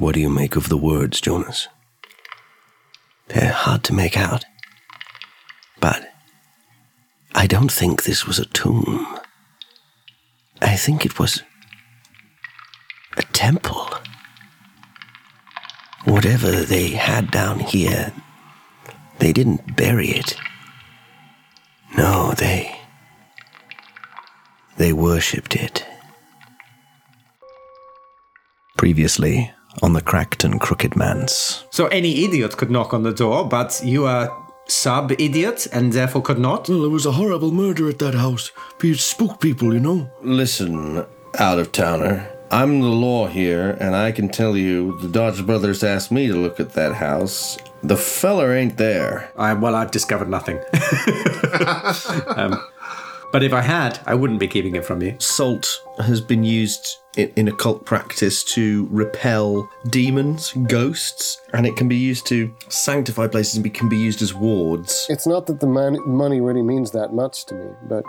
What do you make of the words, Jonas? They're hard to make out. But I don't think this was a tomb. I think it was a temple. Whatever they had down here, they didn't bury it. No, they. They worshipped it. Previously on the Cracked and Crooked Manse. So any idiot could knock on the door, but you are sub idiot and therefore could not? Well, there was a horrible murder at that house. It spooked people, you know. Listen, out of towner. I'm the law here, and I can tell you the Dodge brothers asked me to look at that house. The feller ain't there. I, well, I've discovered nothing. um, but if I had, I wouldn't be keeping it from you. Salt has been used in, in occult practice to repel demons, ghosts, and it can be used to sanctify places and be, can be used as wards. It's not that the man- money really means that much to me, but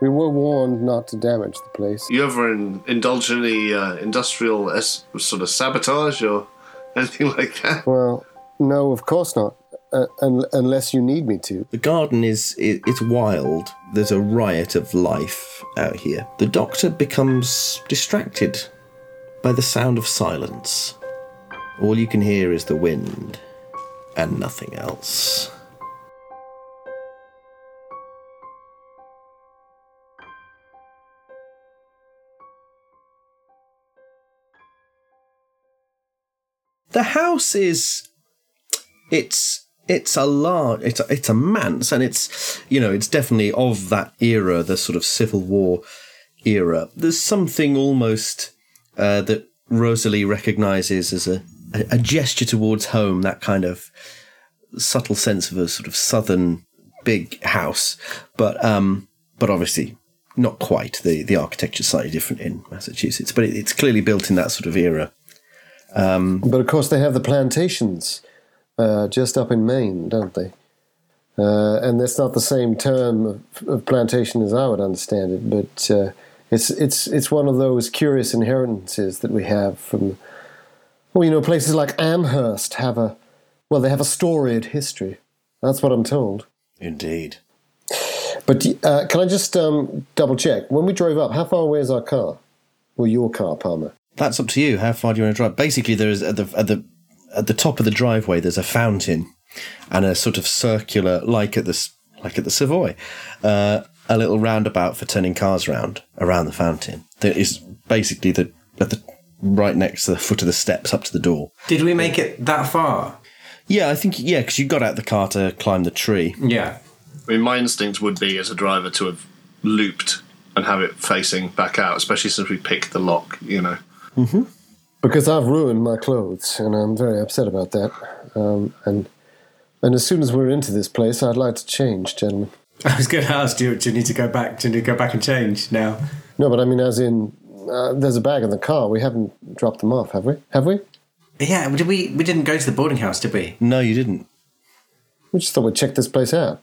we were warned not to damage the place. You ever in, indulge in any uh, industrial es- sort of sabotage or anything like that? Well, no, of course not. Uh, un- unless you need me to. The garden is it, it's wild. There's a riot of life out here. The doctor becomes distracted by the sound of silence. All you can hear is the wind and nothing else. The house is it's it's a large it's a, it's a manse and it's you know it's definitely of that era the sort of civil war era. There's something almost uh, that rosalie recognizes as a, a, gesture towards home that kind of subtle sense of a sort of southern big house. But um but obviously not quite. The the architecture slightly different in massachusetts but it, it's clearly built in that sort of era. But of course, they have the plantations uh, just up in Maine, don't they? Uh, and that's not the same term of, of plantation as I would understand it, but uh, it's it's it's one of those curious inheritances that we have from. Well, you know, places like Amherst have a, well, they have a storied history. That's what I'm told. indeed But uh, can I just um, double check? When we drove up, how far away is our car? Or your car, Palmer? That's up to you. How far do you want to drive? Basically, there is at the at the at the top of the driveway. There's a fountain and a sort of circular, like at the like at the Savoy, uh, a little roundabout for turning cars round around the fountain. That is basically the at the right next to the foot of the steps up to the door. Did we make it that far? Yeah, I think yeah, because you got out the car to climb the tree. Yeah. I mean, my instinct would be as a driver to have looped and have it facing back out, especially since we picked the lock, you know. Because I've ruined my clothes, and I'm very upset about that. Um, and and as soon as we're into this place, I'd like to change, gentlemen. I was going to ask, do you, do you need to go back? Do you need to go back and change now? No, but I mean, as in, uh, there's a bag in the car. We haven't dropped them off, have we? Have we? Yeah, did we? We didn't go to the boarding house, did we? No, you didn't. We just thought we'd check this place out.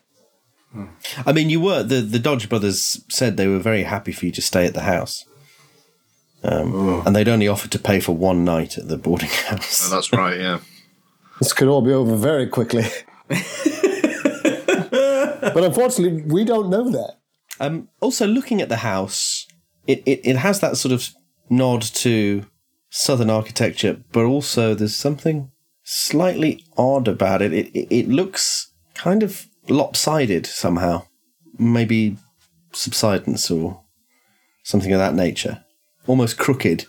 I mean, you were the the Dodge brothers said they were very happy for you to stay at the house. Um, and they'd only offered to pay for one night at the boarding house. Oh, that's right, yeah. This could all be over very quickly. but unfortunately, we don't know that. Um, also, looking at the house, it, it, it has that sort of nod to southern architecture, but also there's something slightly odd about it. It, it, it looks kind of lopsided somehow. Maybe subsidence or something of that nature. Almost crooked.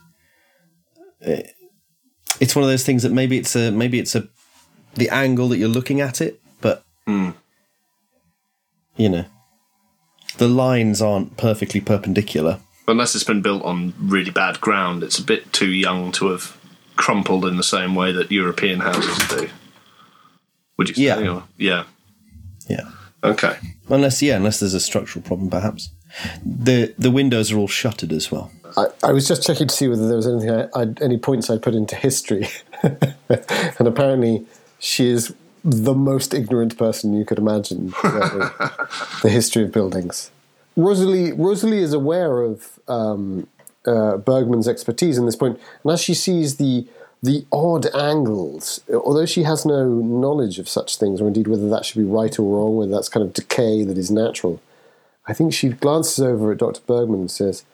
Eh, It's one of those things that maybe it's a maybe it's a the angle that you're looking at it, but you know the lines aren't perfectly perpendicular. Unless it's been built on really bad ground, it's a bit too young to have crumpled in the same way that European houses do. Would you say? Yeah. Or- yeah. Yeah. Okay. Unless yeah, unless there's a structural problem perhaps. The the windows are all shuttered as well. I, I was just checking to see whether there was anything, I, I'd, any points I'd put into history, and apparently she is the most ignorant person you could imagine the, the history of buildings. Rosalie, Rosalie is aware of um, uh, Bergman's expertise in this point, and as she sees the the odd angles, although she has no knowledge of such things, or indeed whether that should be right or wrong, whether that's kind of decay that is natural, I think she glances over at Dr. Bergman and says,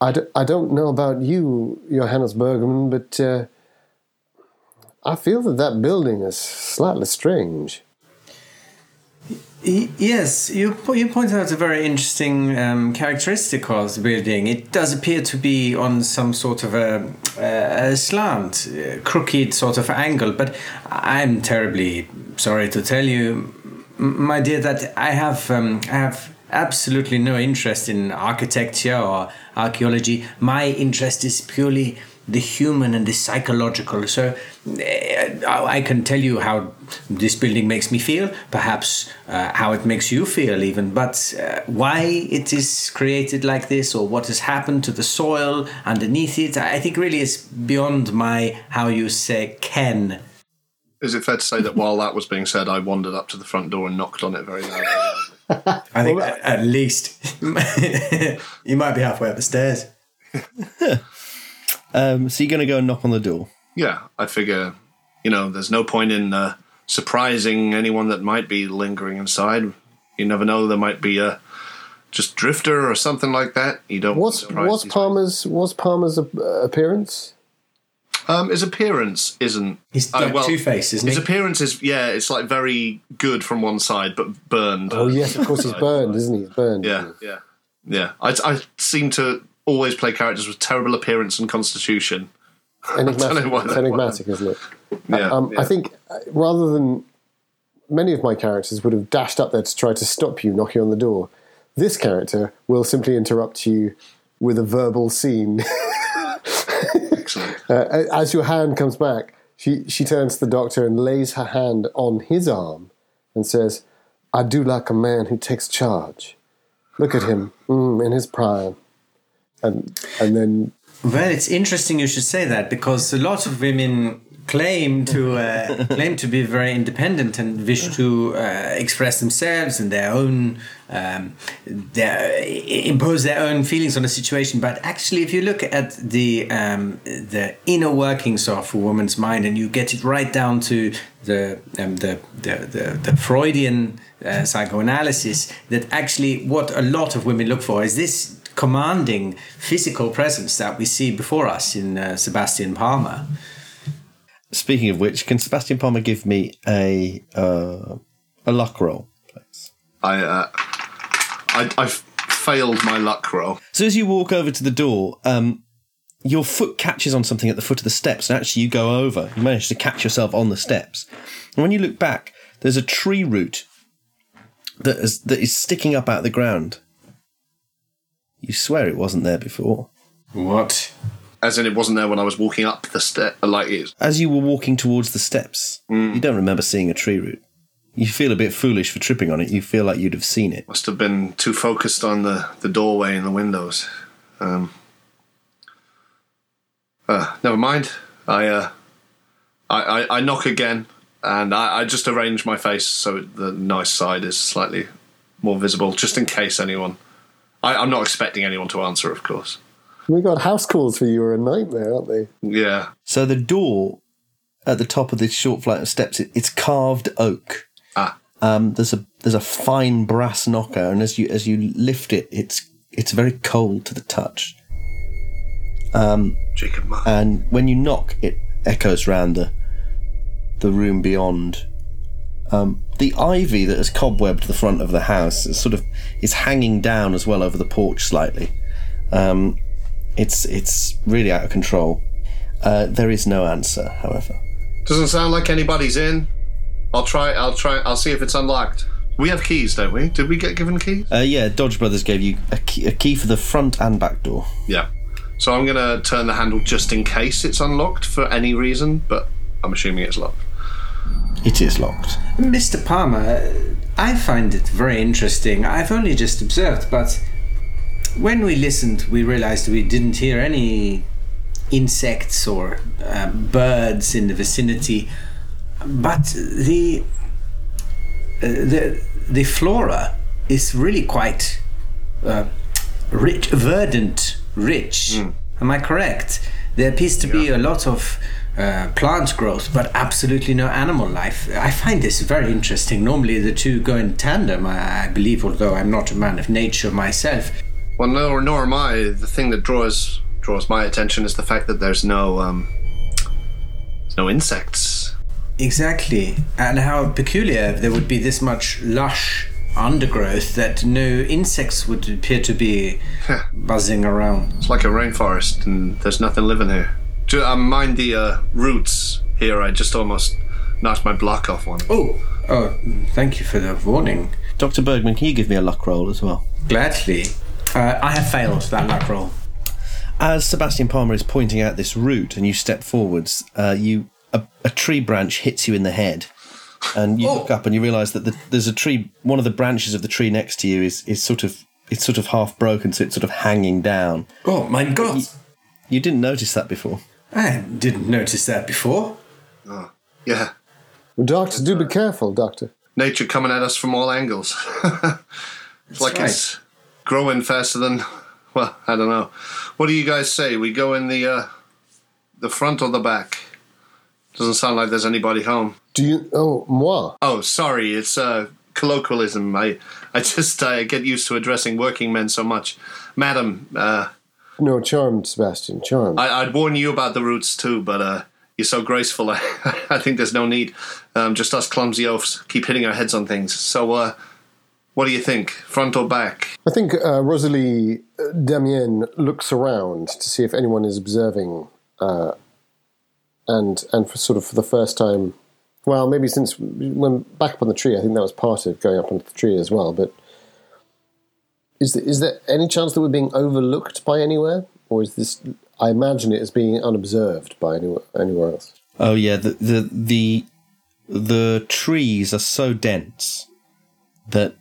I, d- I don't know about you, Johannes Bergman, but uh, I feel that that building is slightly strange. Yes, you you point out a very interesting um, characteristic of the building. It does appear to be on some sort of a, a slant, uh, crooked sort of angle. But I'm terribly sorry to tell you, my dear, that I have um, I have absolutely no interest in architecture or archaeology. My interest is purely the human and the psychological. So uh, I can tell you how this building makes me feel, perhaps uh, how it makes you feel, even, but uh, why it is created like this or what has happened to the soil underneath it, I think really is beyond my, how you say, ken. Is it fair to say that while that was being said, I wandered up to the front door and knocked on it very loudly? I think at, at least you might be halfway up the stairs. Um, so you're going to go and knock on the door. yeah, I figure, you know, there's no point in uh, surprising anyone that might be lingering inside. You never know, there might be a just drifter or something like that. You don't. What's what's these Palmer's what's Palmer's uh, appearance? Um, his appearance isn't. He's uh, like Two-Face, isn't his he? appearance is yeah, it's like very good from one side, but burned. Oh yes, of course he's burned, isn't he? He's burned. Yeah, yeah, yeah. I, I seem to always play characters with terrible appearance and constitution. enigmatic. know why It's that enigmatic, isn't it? Yeah, Um, yeah. I think uh, rather than many of my characters would have dashed up there to try to stop you knocking on the door, this character will simply interrupt you with a verbal scene. excellent. Uh, as your hand comes back, she, she turns to the doctor and lays her hand on his arm and says, I do like a man who takes charge. Look at him mm, in his prime. And, and then Well, it's interesting you should say that because a lot of women claim to uh, claim to be very independent and wish to uh, express themselves and their own um, their, impose their own feelings on the situation. But actually, if you look at the um, the inner workings of a woman's mind and you get it right down to the um, the, the, the the Freudian uh, psychoanalysis, that actually what a lot of women look for is this commanding physical presence that we see before us in uh, Sebastian Palmer. Speaking of which, can Sebastian Palmer give me a uh, a luck roll, please? I, uh, I I failed my luck roll. So as you walk over to the door, um, your foot catches on something at the foot of the steps, and actually you go over. You manage to catch yourself on the steps, and when you look back, there's a tree root that is that is sticking up out of the ground. You swear it wasn't there before. What? As in, it wasn't there when I was walking up the step. Like it. As you were walking towards the steps, you don't remember seeing a tree root. You feel a bit foolish for tripping on it. You feel like you'd have seen it. Must have been too focused on the, the doorway and the windows. Um, uh, never mind. I, uh, I, I I knock again, and I, I just arrange my face so the nice side is slightly more visible, just in case anyone. I, I'm not expecting anyone to answer, of course. We got house calls for you are a nightmare, aren't they? Yeah. So the door at the top of this short flight of steps, it, it's carved oak. Ah. Um, there's a there's a fine brass knocker, and as you as you lift it, it's it's very cold to the touch. Jacob Mark. And when you knock, it echoes round the the room beyond. Um, the ivy that has cobwebbed the front of the house is sort of is hanging down as well over the porch slightly. Um, it's it's really out of control. Uh, there is no answer, however. Doesn't sound like anybody's in. I'll try. I'll try. I'll see if it's unlocked. We have keys, don't we? Did we get given keys? Uh, yeah, Dodge Brothers gave you a key, a key for the front and back door. Yeah. So I'm gonna turn the handle just in case it's unlocked for any reason, but I'm assuming it's locked. It is locked. Mr. Palmer, I find it very interesting. I've only just observed, but when we listened, we realized we didn't hear any insects or uh, birds in the vicinity. But the uh, the the flora is really quite uh, rich, verdant, rich. Am I correct? There appears to be a lot of uh, plant growth, but absolutely no animal life. I find this very interesting. Normally, the two go in tandem, I, I believe, although I'm not a man of nature myself. Well, no, nor am I. The thing that draws draws my attention is the fact that there's no um, there's no insects. Exactly, and how peculiar there would be this much lush undergrowth that no insects would appear to be buzzing around. It's like a rainforest, and there's nothing living here. Ju- uh, mind the uh, roots here. I just almost knocked my block off one. Oh, oh, thank you for the warning. Dr. Bergman, can you give me a luck roll as well? Gladly. Uh, I have failed that luck roll. As Sebastian Palmer is pointing out this route and you step forwards, uh, you a, a tree branch hits you in the head. And you Oh. look up and you realise that the, there's a tree. One of the branches of the tree next to you is, is sort of it's sort of half broken, so it's sort of hanging down. Oh my god! You didn't notice that before. I didn't notice that before. Yeah, Doctor, do be careful, Doctor. nature coming at us from all angles. it's like right. it's growing faster than. Well, I don't know. What do you guys say? We go in the uh, the front or the back? Doesn't sound like there's anybody home. Do you? Oh, moi. Oh, sorry, it's uh, colloquialism. I I just I get used to addressing working men so much, madam. Uh, No, charmed, Sebastian, charmed. I, I'd warn you about the roots too, but uh, you're so graceful. I, I think there's no need. Um, just us clumsy oafs keep hitting our heads on things. So, uh, what do you think, front or back? I think uh, Rosalie uh, Damien looks around to see if anyone is observing, uh, and and for sort of for the first time, well, maybe since when back up on the tree, I think that was part of going up onto the tree as well. But is there, is there any chance that we're being overlooked by anywhere, or is this? I imagine it as being unobserved by anywhere anywhere else. Oh yeah, the the the, the trees are so dense that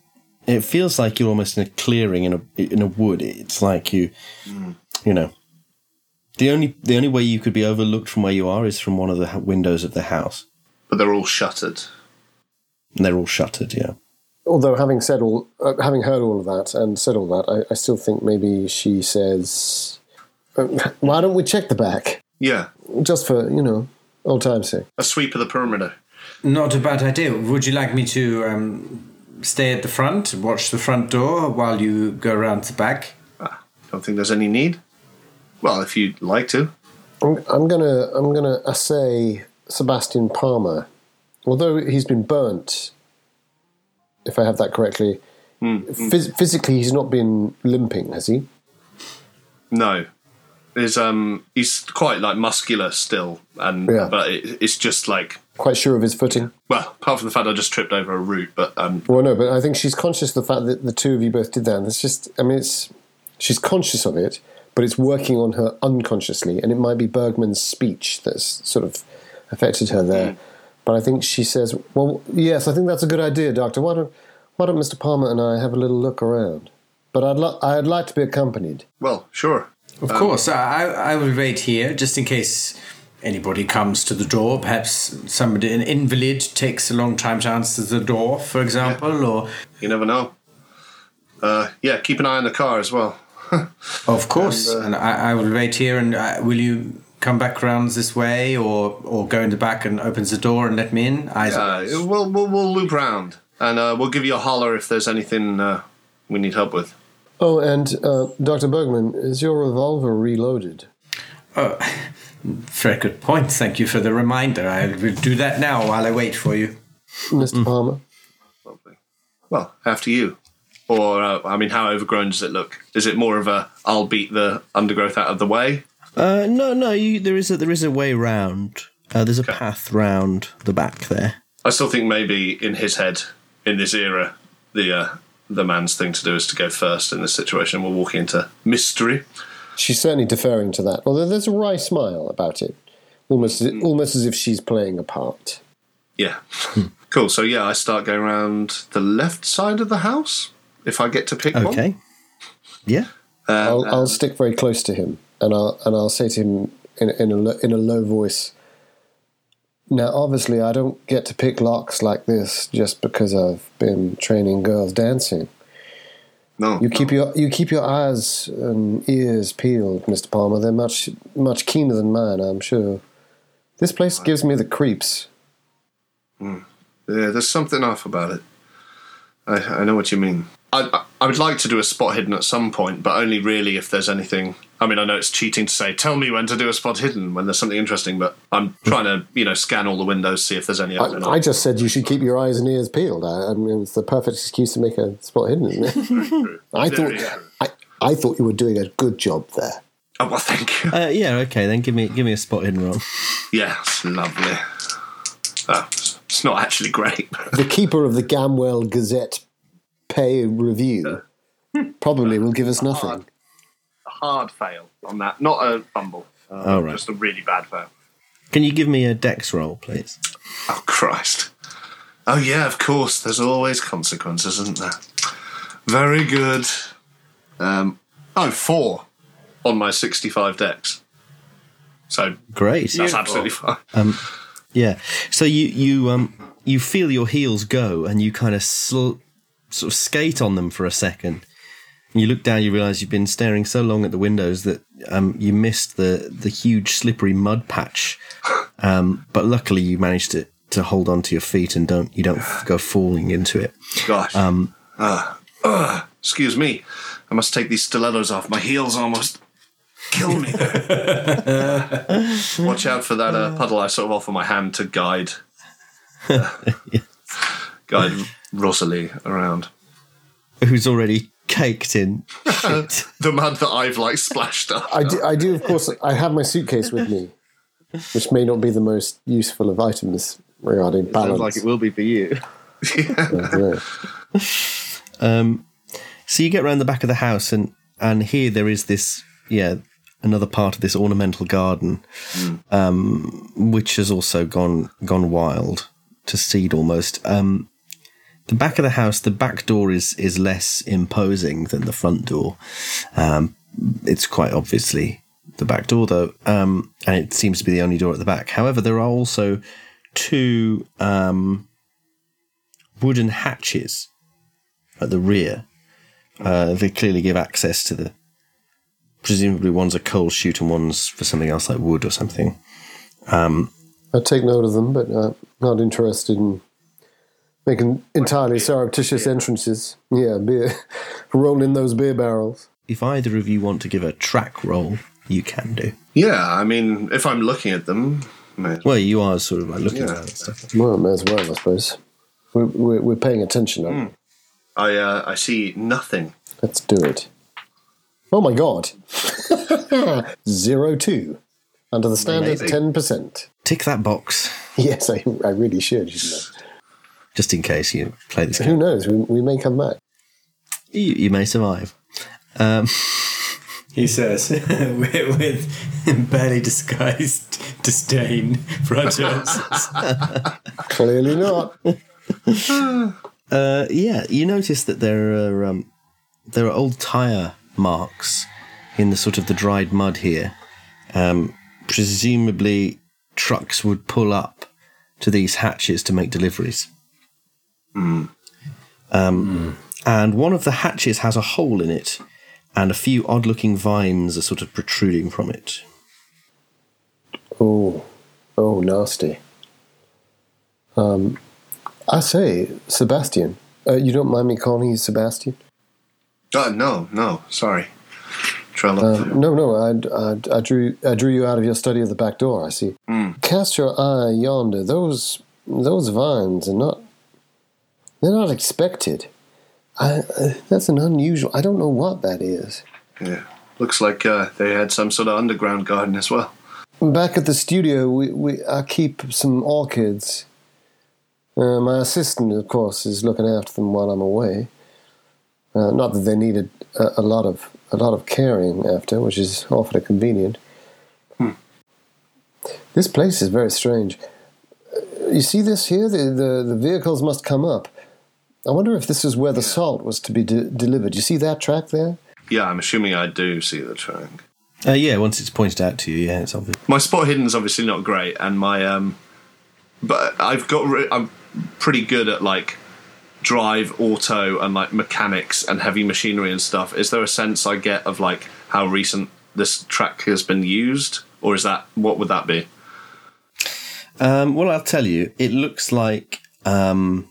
it feels like you're almost in a clearing in a in a wood. It's like you, you know, the only the only way you could be overlooked from where you are is from one of the windows of the house, But they're all shuttered. and they're all shuttered. Yeah. Although having said all, uh, having heard all of that and said all that, I, I still think maybe she says, uh, "Why don't we check the back Yeah, just for you know old times' sake?" a sweep of the perimeter. Not a bad idea. Would you like me to um, stay at the front, and watch the front door while you go around the back? Ah, don't think there's any need. Well, if you'd like to. I'm, I'm gonna I'm gonna assay Sebastian Palmer, although he's been burnt. If I have that correctly, hmm, hmm. Phys- physically he's not been limping, has he? No. Is um he's quite like muscular still and Yeah. but it, it's just like Quite sure of his footing. well, apart from the fact I just tripped over a root, but um Well, no, but I think she's conscious of the fact that the two of you both did that. And it's just, I mean, it's she's conscious of it, but it's working on her unconsciously, and it might be Bergman's speech that's sort of affected her there. But I think she says, "Well, yes, I think that's a good idea, Doctor. Why don't why don't Mr. Palmer and I have a little look around? But I'd li- I'd like to be accompanied. well, sure. Of course, I, I will wait here just in case anybody comes to the door. Perhaps somebody, an invalid, takes a long time to answer the door, for example, or. You never know. Uh yeah, keep an eye on the car as well. Of course, and, I, I will wait here. And uh, will you come back round this way, or or go in the back and opens the door and let me in? Either. Uh, we'll, we'll we'll loop round and uh, we'll give you a holler if there's anything uh, we need help with. Oh, and uh, Doctor Bergman, is your revolver reloaded? Oh, very good point. Thank you for the reminder. I will do that now while I wait for you. Mr. Palmer? Lovely. Well, after you. Or uh, I mean, how overgrown does it look? Is it more of a I'll beat the undergrowth out of the way? Uh, no, no. You, there is a there is a way round. Uh, there's a path round the back there. I still think maybe in his head, in this era, the uh, the man's thing to do is to go first in this situation. We're walking into mystery. She's certainly deferring to that, although there's a wry smile about it, almost hmm. almost as if she's playing a part. Yeah. cool. So yeah, I start going around the left side of the house if I get to pick one. Okay. Yeah. Uh, I'll, I'll stick very close to him, and I'll and I'll say to him in in a lo- in a low voice. Now, obviously, I don't get to pick locks like this just because I've been training girls dancing. No. You keep your you keep your eyes and ears peeled, Mister Palmer. They're much much keener than mine, I'm sure. This place gives me the creeps. Hmm. Yeah, there's something off about it. I, I know what you mean. I, I I would like to do a spot hidden at some point, but only really if there's anything. I mean, I know it's cheating to say, "Tell me when to do a spot hidden" when there's something interesting, but I'm trying to, you know, scan all the windows, see if there's any. I, I just said you should keep your eyes and ears peeled. I, I mean, it's the perfect excuse to make a spot hidden, isn't it? I Very thought true. I, I thought you were doing a good job there. Oh well, thank you. Uh, yeah, okay, then give me give me a spot hidden roll. Yes, lovely. Oh, it's not actually great. The keeper of the Gamwell Gazette pay review probably will give us nothing. a hard fail on that. Not a fumble. Uh, All right. Just a really bad fail. Can you give me a dex roll, please? Oh Christ. Oh yeah, of course. There's always consequences, isn't there? Very good. Um, oh, four on my 65 dex. So Great. that's absolutely fine. Yeah. So you you um you feel your heels go and you kind of sl- sort of skate on them for a second. And you look down, you realise you've been staring so long at the windows that um, you missed the the huge slippery mud patch. Um, but luckily, you managed to to hold on to your feet and don't you don't go falling into it. Gosh. Um, uh, uh, excuse me. I must take these stilettos off. My heels almost kill me. Watch out for that uh, puddle. I sort of offer my hand to guide guide Rosalie around. Who's already caked in shit. The mud that I've like splashed up. I do, I do, of course, I have my suitcase with me, which may not be the most useful of items regarding balance. Sounds like it will be for you. Yeah. Um, so you get round the back of the house, and and here there is this, yeah, another part of this ornamental garden, um, which has also gone gone wild to seed almost. Um, the back of the house, the back door is is less imposing than the front door. Um, it's quite obviously the back door though, um, and it seems to be the only door at the back. However, there are also two um, wooden hatches at the rear. Uh, they clearly give access to the. Presumably, one's a coal chute and one's for something else like wood or something. I take note of them, but uh, not interested in making entirely surreptitious entrances. Yeah, beer, rolling those beer barrels. If either of you want to give a track roll, you can do. Yeah, I mean, if I'm looking at them, may Well, you are sort of like looking Yeah. around and stuff. Well, may as well, I suppose. We're, we're, we're paying attention. aren't? I uh, I see nothing. Let's do it. Oh my god. Zero two. Under the standard 10%. Tick that box, Yes, I, I really should. Shouldn't just in case you play this I? Who knows? We, we may come back. You, you may survive. Um, He says with, with barely disguised disdain for our chances. Clearly not. Uh, yeah, you notice that there are um, there are old tire marks in the sort of the dried mud here. Um, presumably, trucks would pull up to these hatches to make deliveries. Um, And one of the hatches has a hole in it, and a few odd-looking vines are sort of protruding from it. Oh, oh, nasty. Um, I say, Sebastian, uh, you don't mind me calling you Sebastian? Uh, no, no, sorry. Trello. Um, no, no, I, I, I drew I drew you out of your study of the back door. I see. Cast your eye yonder. Those those vines are not they're not expected. I, uh, that's an unusual. I don't know what that is. yeah. Looks like uh, they had some sort of underground garden as well. Back at the studio, we, we I keep some orchids. Uh, my assistant, of course, is looking after them while I'm away. Uh, not that they needed a, a lot of a lot of caring after, which is awfully convenient. Hmm. This place is very strange. Uh, You see this here? The, the the vehicles must come up. I wonder if this is where the salt was to be de- delivered. You see that track there? Yeah, I'm assuming I do see the track. Uh, yeah, once it's pointed out to you, yeah, it's obvious. My spot hidden is obviously not great, and my um, but I've got re- I'm pretty good at like drive, auto, and like mechanics and heavy machinery and stuff, is there a sense I get of like how recent this track has been used, or is that what would that be? Um, well, I'll tell you. It looks like um,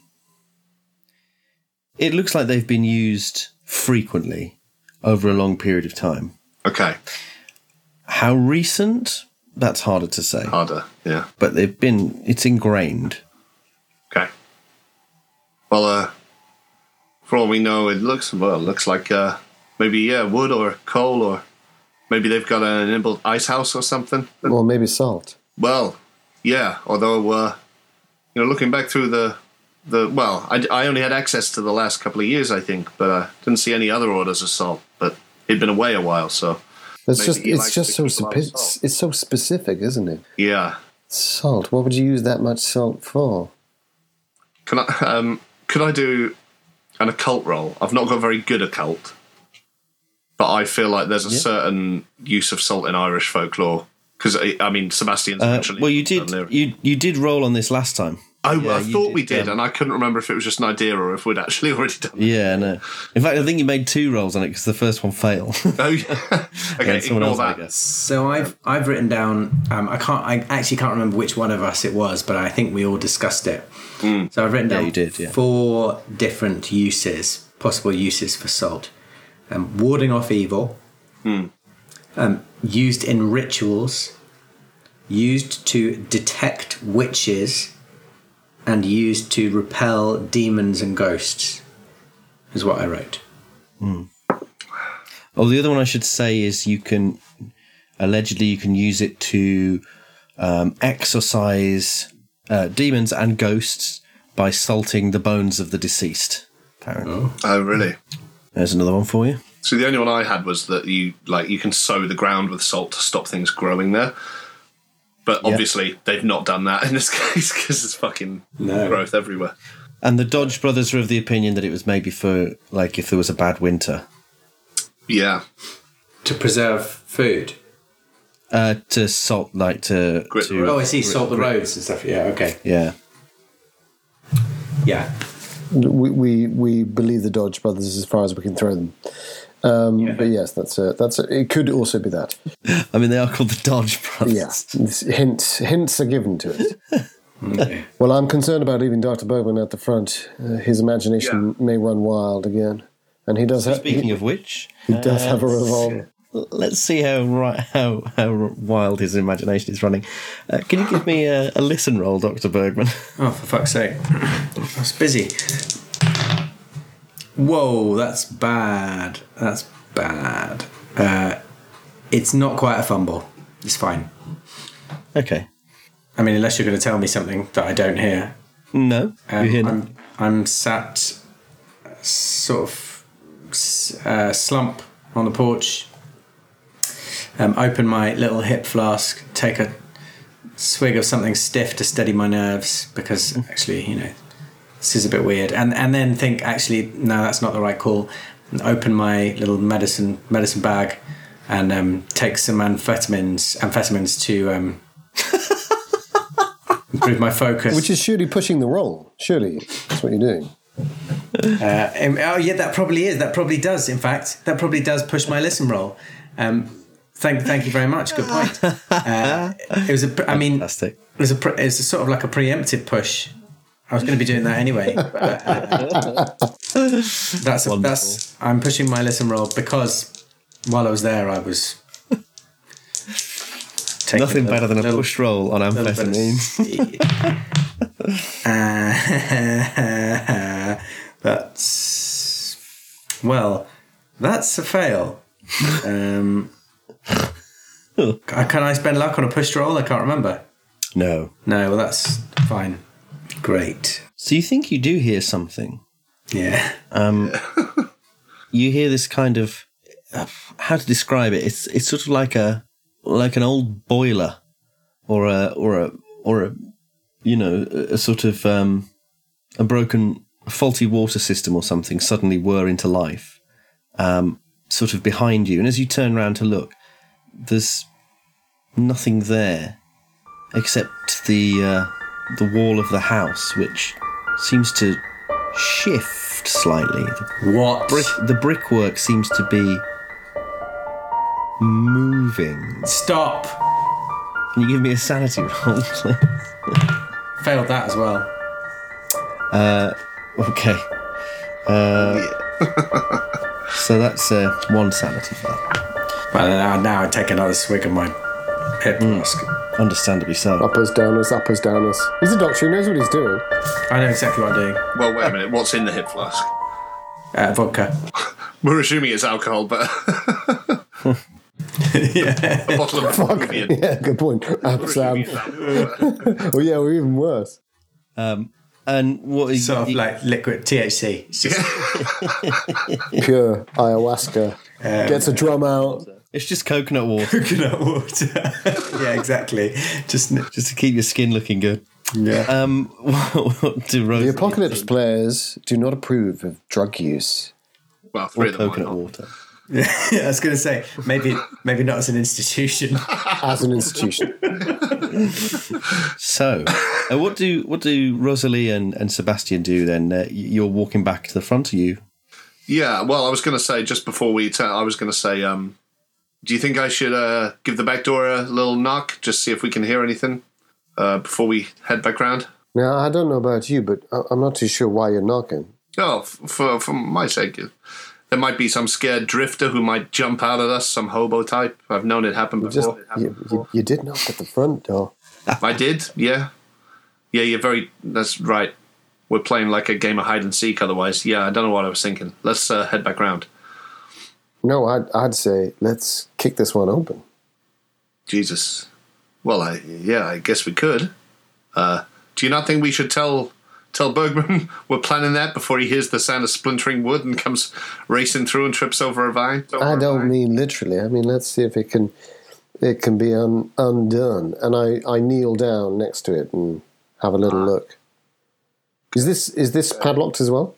it looks like they've been used frequently over a long period of time. Okay, How recent? That's harder to say. harder. Yeah. But they've been. It's ingrained. Okay. Well, uh, for all we know, it looks well. It looks like uh, maybe yeah, wood or coal, or maybe they've got an inbuilt ice house or something. Well, maybe salt. Well, yeah. Although, uh, you know, looking back through the the well, I, I only had access to the last couple of years, I think, but I didn't see any other orders of salt. But he'd been away a while, so It's just it's just so keep a lot of spe- it's so specific, isn't it? yeah. Salt. What would you use that much salt for? Can I um could I do an occult roll? I've not got very good occult, but I feel like there's a certain use of salt in Irish folklore because I, I mean Sebastian's Uh, well, you did. You you did roll on this last time. I, yeah, I thought did, we did, um, and I couldn't remember if it was just an idea or if we'd actually already done. it. Yeah, no. In fact, I think you made two rolls on it because the first one failed. Oh, yeah. okay, Yeah, ignore else that. go. So I've I've written down. Um, I can't. I actually can't remember which one of us it was, but I think we all discussed it. So I've written Yeah, down you did, yeah. four different uses, possible uses for salt. Um, warding off evil. Um, used in rituals. Used to detect witches, and used to repel demons and ghosts. Is what I wrote. Oh, the other one I should say is you can allegedly you can use it to um, exorcise uh, demons and ghosts by salting the bones of the deceased. Apparently, Oh, really? there's another one for you. So the only one I had was that you like you can sow the ground with salt to stop things growing there. But Yeah. obviously they've not done that in this case because there's fucking No. growth everywhere. And the Dodge brothers are of the opinion that it was maybe for like if there was a bad winter Yeah, To preserve food. uh, to salt, like to, Grit to. Oh, I see. Salt the roads and stuff. Yeah. Okay. yeah. Yeah. We we, we believe the Dodge brothers as far as we can throw them. Um, But yes, that's a, that's a, it. Could also be that. I mean, they are called the Dodge brothers. Yeah, hints hints are given to it. Okay. Well, I'm concerned about leaving Doctor Bergman at the front. Uh, his imagination may run wild again, and he does have Speaking he, of which, he does have a revolver. let's see how ri- how how wild his imagination is running. Uh, can you give me a, a listen roll, Doctor Bergman? Oh, for fuck's sake. I was busy. Whoa, that's bad. That's bad. Uh, it's not quite a fumble. It's fine. okay. I mean, unless you're going to tell me something that I don't hear. No, Um, you hear I'm, I'm sat sort of uh, slump on the porch. Um, open my little hip flask, take a swig of something stiff to steady my nerves because actually, you know, this is a bit weird. And and then think actually, no, that's not the right call. And open my little medicine medicine bag and um, take some amphetamines amphetamines to um, improve my focus. Which is surely pushing the roll. Surely that's what you're doing. Uh, um, oh yeah, that probably is. That probably does. In fact, that probably does push my listen roll. Um, thank, thank you very much. Good point. Uh, it was a, I pr- I mean, it was a. It was a sort of like a preemptive push. I was going to be doing that anyway. but, uh, that's a, that's. I'm pushing my listen roll because while I was there, I was. taking Nothing better than a little- push roll on amphetamine. Uh, that's well, that's a fail. Um, can I spend luck on a push roll? I can't remember. No. No, well, that's fine. Great. So you think you do hear something? Yeah. Um, You hear this kind of uh, how to describe it? It's it's sort of like a like an old boiler, or a or a or a you know a, a sort of um, a broken faulty water system or something suddenly whir into life, um, sort of behind you. And as you turn around to look, there's nothing there except the uh, the wall of the house, which seems to shift slightly. The What? brick, the brickwork seems to be moving. Stop. Can you give me a sanity roll, please? Failed that as well. Okay. Uh, so that's uh, one sanity fail. Well, now, now I take another swig of my hip flask. Understandably so. Uppers, downers, uppers, downers. He's a doctor. He knows what he's doing. I know exactly what I'm doing. Well, wait a minute. What's in the hip flask? Uh, vodka. We're assuming it's alcohol, but yeah. a bottle of Peruvian. Yeah, good point. Absam. Peruvian. oh yeah, we're even worse. Um, and what are Sort of you, like liquid THC. It's just Pure ayahuasca. Um, Gets a drum out. It's just coconut water, coconut water. yeah, exactly. Just just to keep your skin looking good. yeah. Um, what do Rose The apocalypse players do not approve of drug use. Well, three or of them. might coconut not. water? yeah. I was going to say maybe maybe not as an institution. as an institution. So, uh, what do what do Rosalie and, and Sebastian do then? Uh, you're walking back to the front of you. Yeah, well, I was going to say just before we, turn, I was going to say, um, do you think I should uh, give the back door a little knock, just see if we can hear anything uh, before we head back round? Now I don't know about you, but I- I'm not too sure why you're knocking. Oh, f- for for my sake, there might be some scared drifter who might jump out at us, some hobo type. I've known it happen Just before. you, you, you did knock at the front door. I did, yeah, yeah. You're very. That's right. We're playing like a game of hide and seek. Otherwise, yeah, I don't know what I was thinking. Let's uh, head back round. No, I'd, I'd say let's kick this one open. Jesus. Well, I yeah, I guess we could. Uh, do you not think we should tell tell Bergman we're planning that before he hears the sound of splintering wood and comes racing through and trips over a vine? I don't mean literally. I mean let's see if it can it can be un, undone. And I, I kneel down next to it and have a little look. Is this is this padlocked as well?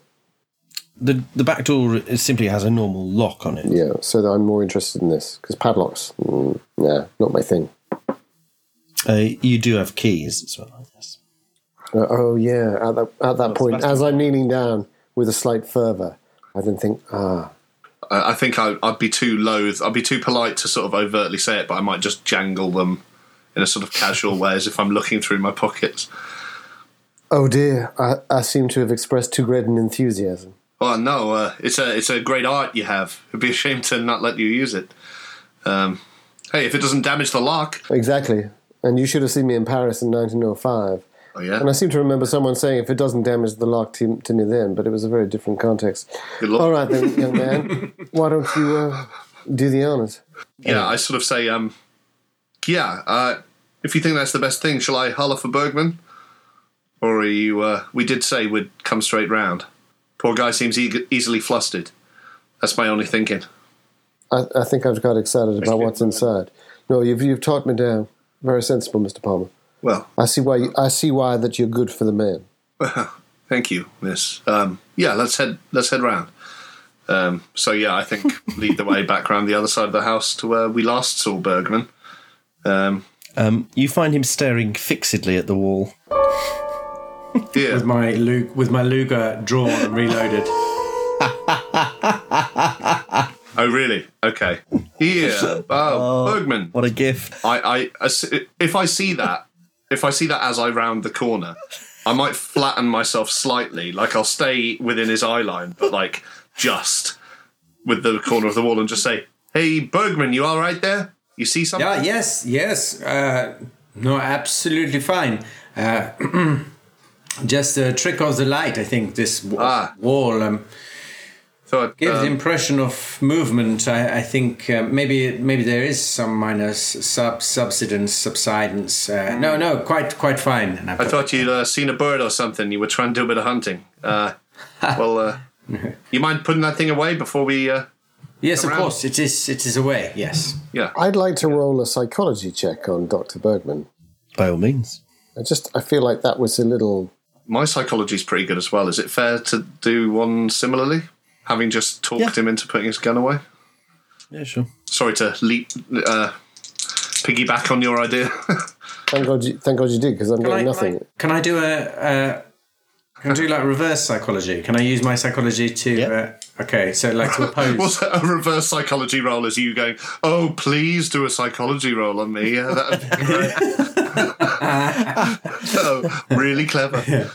The the back door is- simply has a normal lock on it. Yeah, so that I'm more interested in this because padlocks, mm, nah, not my thing. Uh, you do have keys as well, I guess. Uh, oh yeah, at that at that point, as I'm kneeling down with a slight fervour, I then think, ah, I, I think I, I'd be too loath. I'd be too polite to sort of overtly say it, but I might just jangle them in a sort of casual way, as if I'm looking through my pockets. oh dear, I, I seem to have expressed too great an enthusiasm. Well, no, uh, it's a it's a great art you have. It'd be a shame to not let you use it. Um, hey, if it doesn't damage the lock, Exactly, and you should have seen me in Paris in 1905. oh yeah, And I seem to remember someone saying if it doesn't damage the lock to, to me then, but it was a very different context. Good luck. All right then, young man, why don't you uh, do the honours? yeah. I sort of say, um, yeah. Uh, if you think that's the best thing, shall I holler for Bergman, or are you? Uh, we did say we'd come straight round. Poor guy seems e- easily flustered. That's my only thinking. I, I think I've got excited about what's inside. No, you've you've talked me down. Very sensible, Mr. Palmer. Well, I see why. You, I see why that you're good for the man. Well, Thank you, Miss. Um, yeah, let's head. Let's head round. Um, so yeah, I think lead the way back round the other side of the house to where we last saw Bergman. Um, Um, you find him staring fixedly at the wall. Yeah, with my Lu- with my Luger drawn and reloaded. Oh, really? Okay. Yeah. Oh, Bergman. What a gift! I, I, if I see that, if I see that as I round the corner, I might flatten myself slightly. Like I'll stay within his eye line, but like just with the corner of the wall, and just say, "Hey, Bergman, you all right there? You see something?" Yeah, yes, yes. Uh, no, absolutely fine. Uh, just a trick of the light, I think. This w- Ah. wall um, Thought, gives the um, impression of movement. I, I think uh, maybe maybe there is some minor sub subsidence, subsidence. Uh, no, no, quite quite fine. And I thought you'd uh, seen a bird or something. You were trying to do a bit of hunting. Uh, well, uh, you mind putting that thing away before we? Uh, yes, of course, it is. It is away. Yes. yeah. I'd like to roll a psychology check on Doctor Bergman. By all means. I just I feel like that was a little. My psychology is pretty good as well. Is it fair to do one similarly? Having just talked Yeah. him into putting his gun away. Yeah, sure. Sorry to leap, uh, piggyback on your idea. Thank God you, thank God you did because I'm Can getting can I- nothing. can I do a, a Can I do like reverse psychology? Can I use my psychology to? Yeah. Uh, okay, so like to oppose. What's a reverse psychology role? Is you going, oh, please do a psychology roll on me? Yeah, that'd be great. Oh, really clever.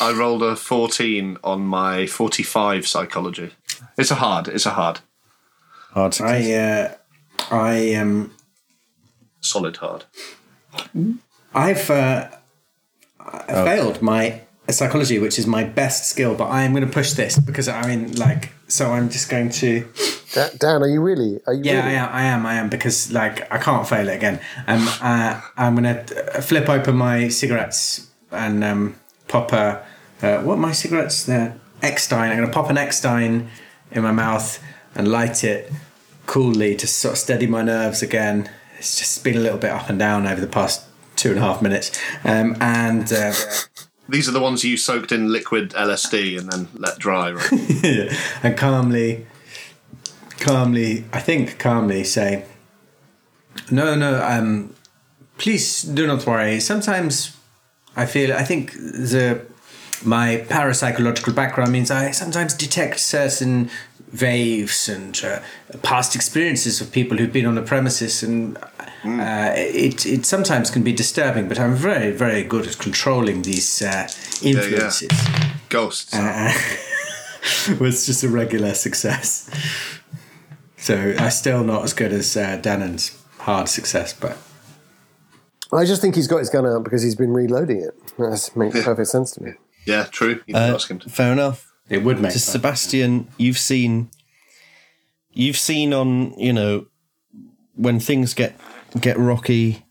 I rolled a 14 on my 45 psychology. It's a hard, it's a hard, Hard to I uh, I um solid hard. I've uh, I failed my psychology, which is my best skill, but I am going to push this because I mean, like, so I'm just going to. Da- Dan, are you really? Are you Yeah, I am. I am. I am because like I can't fail it again. Um, uh, I'm gonna uh, flip open my cigarettes and um, pop a uh, what are my cigarettes? They're Eckstein. I'm gonna pop an Eckstein in my mouth and light it coolly to sort of steady my nerves again. It's just been a little bit up and down over the past two and a half minutes. Um, and uh, These are the ones you soaked in liquid LSD and then let dry, right? and calmly, calmly, I think calmly say, no, no, um, please do not worry. Sometimes I feel, I think the my parapsychological background means I sometimes detect certain waves and uh, past experiences of people who've been on the premises and uh, it, it sometimes can be disturbing but i'm very very good at controlling these uh, influences Ghosts. uh, was just a regular success. So I'm still not as good as uh, Danann's hard success, but I just think he's got his gun out because he's been reloading it. That makes perfect sense to me. yeah, true. Uh, ask him to. fair enough. it would make To sense. Sebastian, you've seen, you've seen on you know when things get get rocky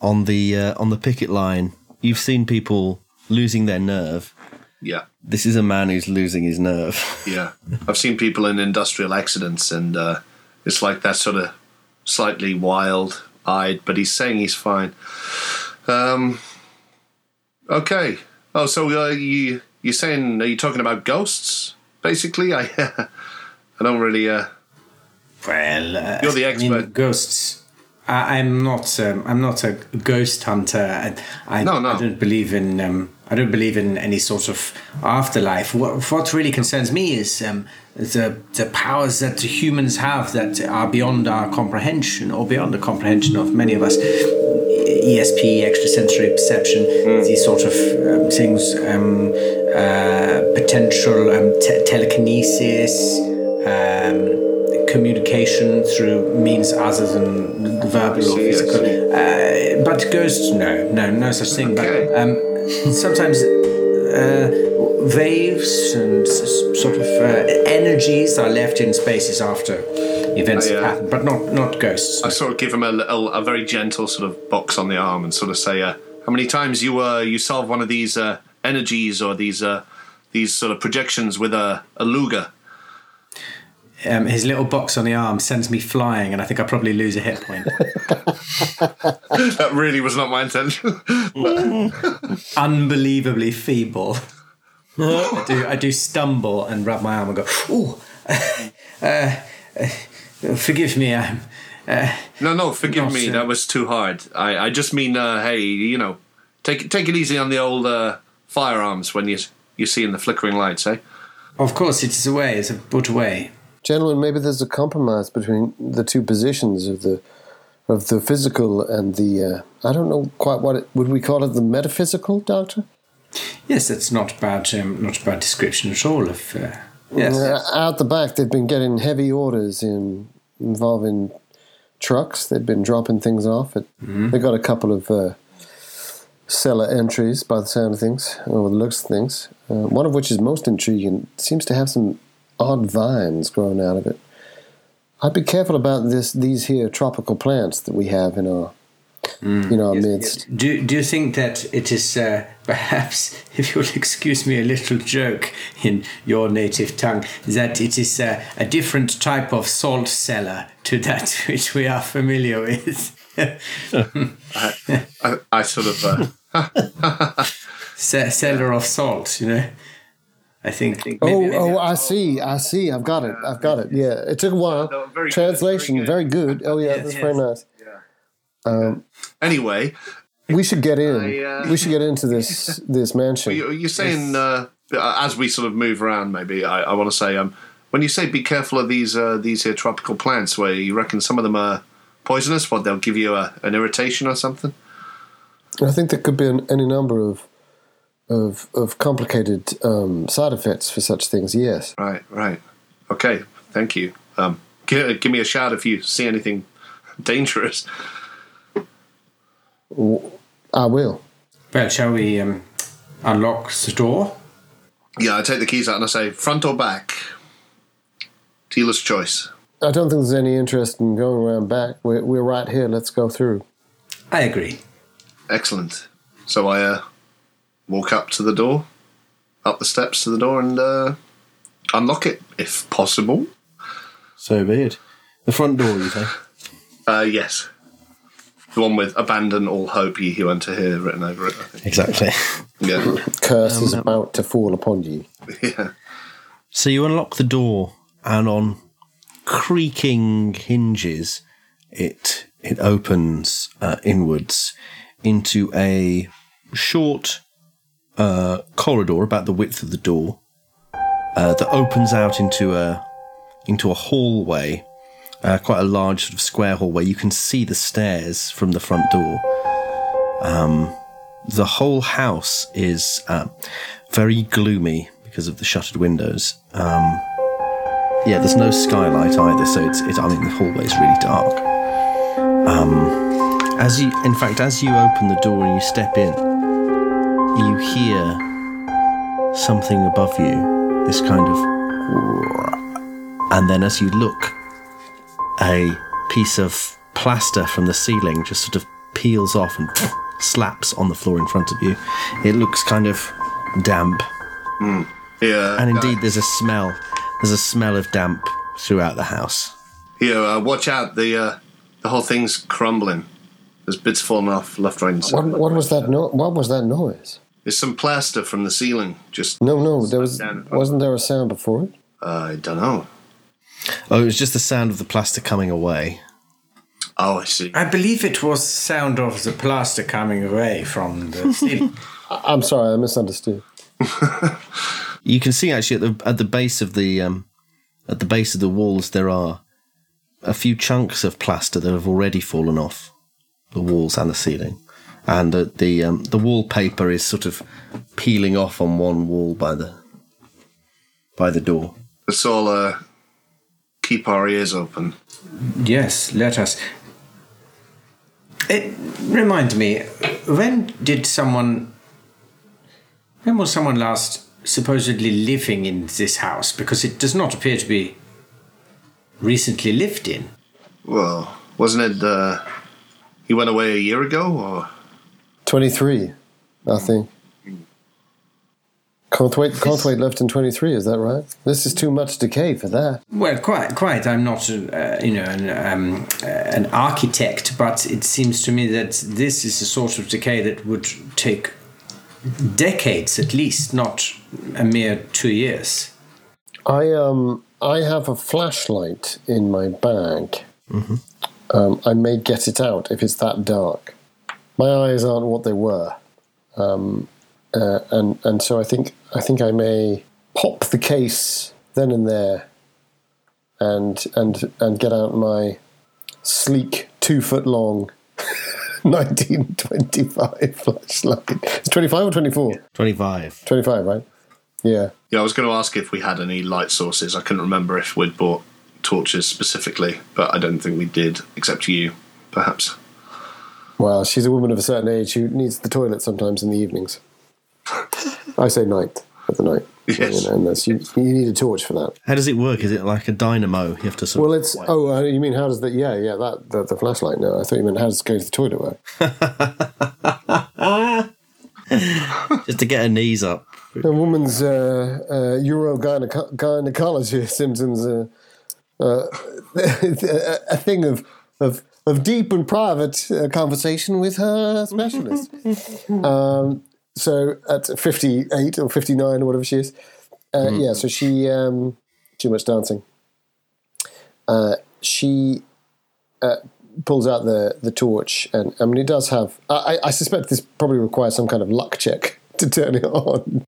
on the uh, on the picket line. You've seen people losing their nerve. Yeah. This is a man who's losing his nerve. Yeah, I've seen people in industrial accidents, and uh, it's like that sort of slightly wild-eyed. But he's saying he's fine. Um, okay. Oh, so uh, you you're saying are you talking about ghosts? Basically, I I don't really. Uh, Well, uh, You're the I mean, expert. ghosts. I, I'm not. Um, I'm not a ghost hunter. I, I, No, no. I don't believe in. Um, I don't believe in any sort of afterlife. What, what really concerns me is um, the the powers that humans have that are beyond our comprehension, or beyond the comprehension of many of us. ESP, extrasensory perception, these sort of um, things, um, uh, potential um, te- telekinesis, um, communication through means other than verbal or physical. Uh, but ghosts, no, no, no such thing. Okay. But um, sometimes uh, waves and s- sort of uh, energies are left in spaces after events have uh, happened, but not not ghosts. I sort of give him a, little, a very gentle sort of box on the arm and sort of say, uh, "How many times you uh, you solve one of these uh, energies or these uh, these sort of projections with a, a Luger?" Um, his little box on the arm sends me flying, and I think I probably lose a hit point. That really was not my intention. Unbelievably feeble. I do. I do stumble and rub my arm and go. Ooh, uh, uh, forgive me. I'm. Uh, No, no, forgive No, me. sir. That was too hard. I, I just mean, uh, hey, you know, take take it easy on the old uh, firearms when you you see in the flickering lights, eh? of course, it is away. It's put Gentlemen, maybe there's a compromise between the two positions of the of the physical and the uh, I don't know quite what it would we call it the metaphysical, Doctor. Yes, that's not bad. Um, not a bad description at all. Of uh, yes. Uh, out the back, they've been getting heavy orders in involving trucks. They've been dropping things off. It, They got a couple of uh, cellar entries by the sound of things, or the looks of things. Uh, one of which is most intriguing. Seems to have some odd vines growing out of it. I'd be careful about this. These here tropical plants that we have in our in our midst. Do Do you think that it is uh, perhaps, if you'll excuse me, a little joke in your native tongue, that it is uh, a different type of salt cellar to that which we are familiar with? I, I sort of uh, Ce- cellar of salt, you know. I think. maybe- Oh, maybe- oh, I see, I see. I've got it. I've got it. Yeah, it took a while. No, very Translation, very very good. good. Oh yeah, Yes, that's yes. very nice. Um, anyway. we should get in. I, uh, we should get into this this mansion. You, you're saying uh, as we sort of move around, maybe I, I want to say, um, when you say be careful of these uh, these here tropical plants, where you reckon some of them are poisonous, what they'll give you a, an irritation or something. I think there could be an, any number of of of complicated um, side effects for such things. Yes. Right, right. Okay, thank you. Um, give, give me a shout if you see anything dangerous. I will. Well, shall we um, unlock the door? Yeah, I take the keys out and I say, front or back? Dealer's choice. I don't think there's any interest in going around back. We're, we're right here. Let's go through. I agree. Excellent. So I uh, walk up to the door, up the steps to the door, and uh, unlock it if possible. So be it. The front door, you say? Uh, yes. The one with abandon all hope ye who enter here written over it, I think. Exactly. Yeah. Curse is about to fall upon you. yeah. So you unlock the door, and on creaking hinges, it it opens uh, inwards into a short uh, corridor about the width of the door uh, that opens out into a into a hallway, uh, quite a large sort of square hallway. You can see the stairs from the front door. Um, the whole house is uh, very gloomy because of the shuttered windows. Um, yeah, there's no skylight either, so it's, I mean the hallway is really dark. Um, as you, in fact, as you open the door and you step in, you hear something above you. This kind of, and then as you look, a piece of plaster from the ceiling just sort of peels off and slaps on the floor in front of you. It looks kind of damp, Yeah. and indeed, there's a smell. There's a smell of damp throughout the house. Here, uh, watch out. The uh, the whole thing's crumbling. There's bits falling off left, right, and What, centre. what was that? No- what was that noise? There's some plaster from the ceiling. Just No, no. There was wasn't there a sound before it? I don't know. Oh, it was just the sound of the plaster coming away. Oh, I see. I believe it was the sound of the plaster coming away from the ceiling. I- I'm sorry, I misunderstood. You can see actually at the at the base of the um, at the base of the walls there are a few chunks of plaster that have already fallen off the walls and the ceiling, and uh, the um, the wallpaper is sort of peeling off on one wall by the by the door. Let's all uh, keep our ears open. yes, let us. It reminds me, when did someone. When was someone last supposedly living in this house? Because it does not appear to be recently lived in. Well, wasn't it? Uh, he went away a year ago, or Twenty three, I think. Canthwaite, Canthwaite left in twenty three. Is that right? This is too much decay for that. Well, quite, quite. I'm not, uh, you know, an, um, uh, an architect, but it seems to me that this is a sort of decay that would take decades at least, not a mere two years. I um I have a flashlight in my bag. Um, I may get it out if it's that dark. My eyes aren't what they were, um, uh, and and so I think I think I may pop the case then and there, and and and get out my sleek two foot long. 1925 flashlight. It's 25 or 24? Twenty five. 25, right? Yeah. yeah, I was going to ask if we had any light sources. I couldn't remember if we'd bought torches specifically, but I don't think we did, except you, perhaps. Well, she's a woman of a certain age who needs the toilet sometimes in the evenings. I say night, at the night. Yes. You know, and that's, you, you need a torch for that. How does it work? Is it like a dynamo? You have to sort Well, of. it's oh, uh, you mean how does that? Yeah, yeah, that the, the flashlight. No, I thought you meant how does going to the toilet work? just to get her knees up. A woman's uh, uh, urogyneco- gynecology symptoms. Uh, uh, a thing of of of deep and private uh, conversation with her specialist. um, so at fifty eight or fifty nine or whatever she is, uh, yeah. So she um, too much dancing. Uh, she uh, pulls out the the torch, and I mean, it does have. I, I suspect this probably requires some kind of luck check to turn it on.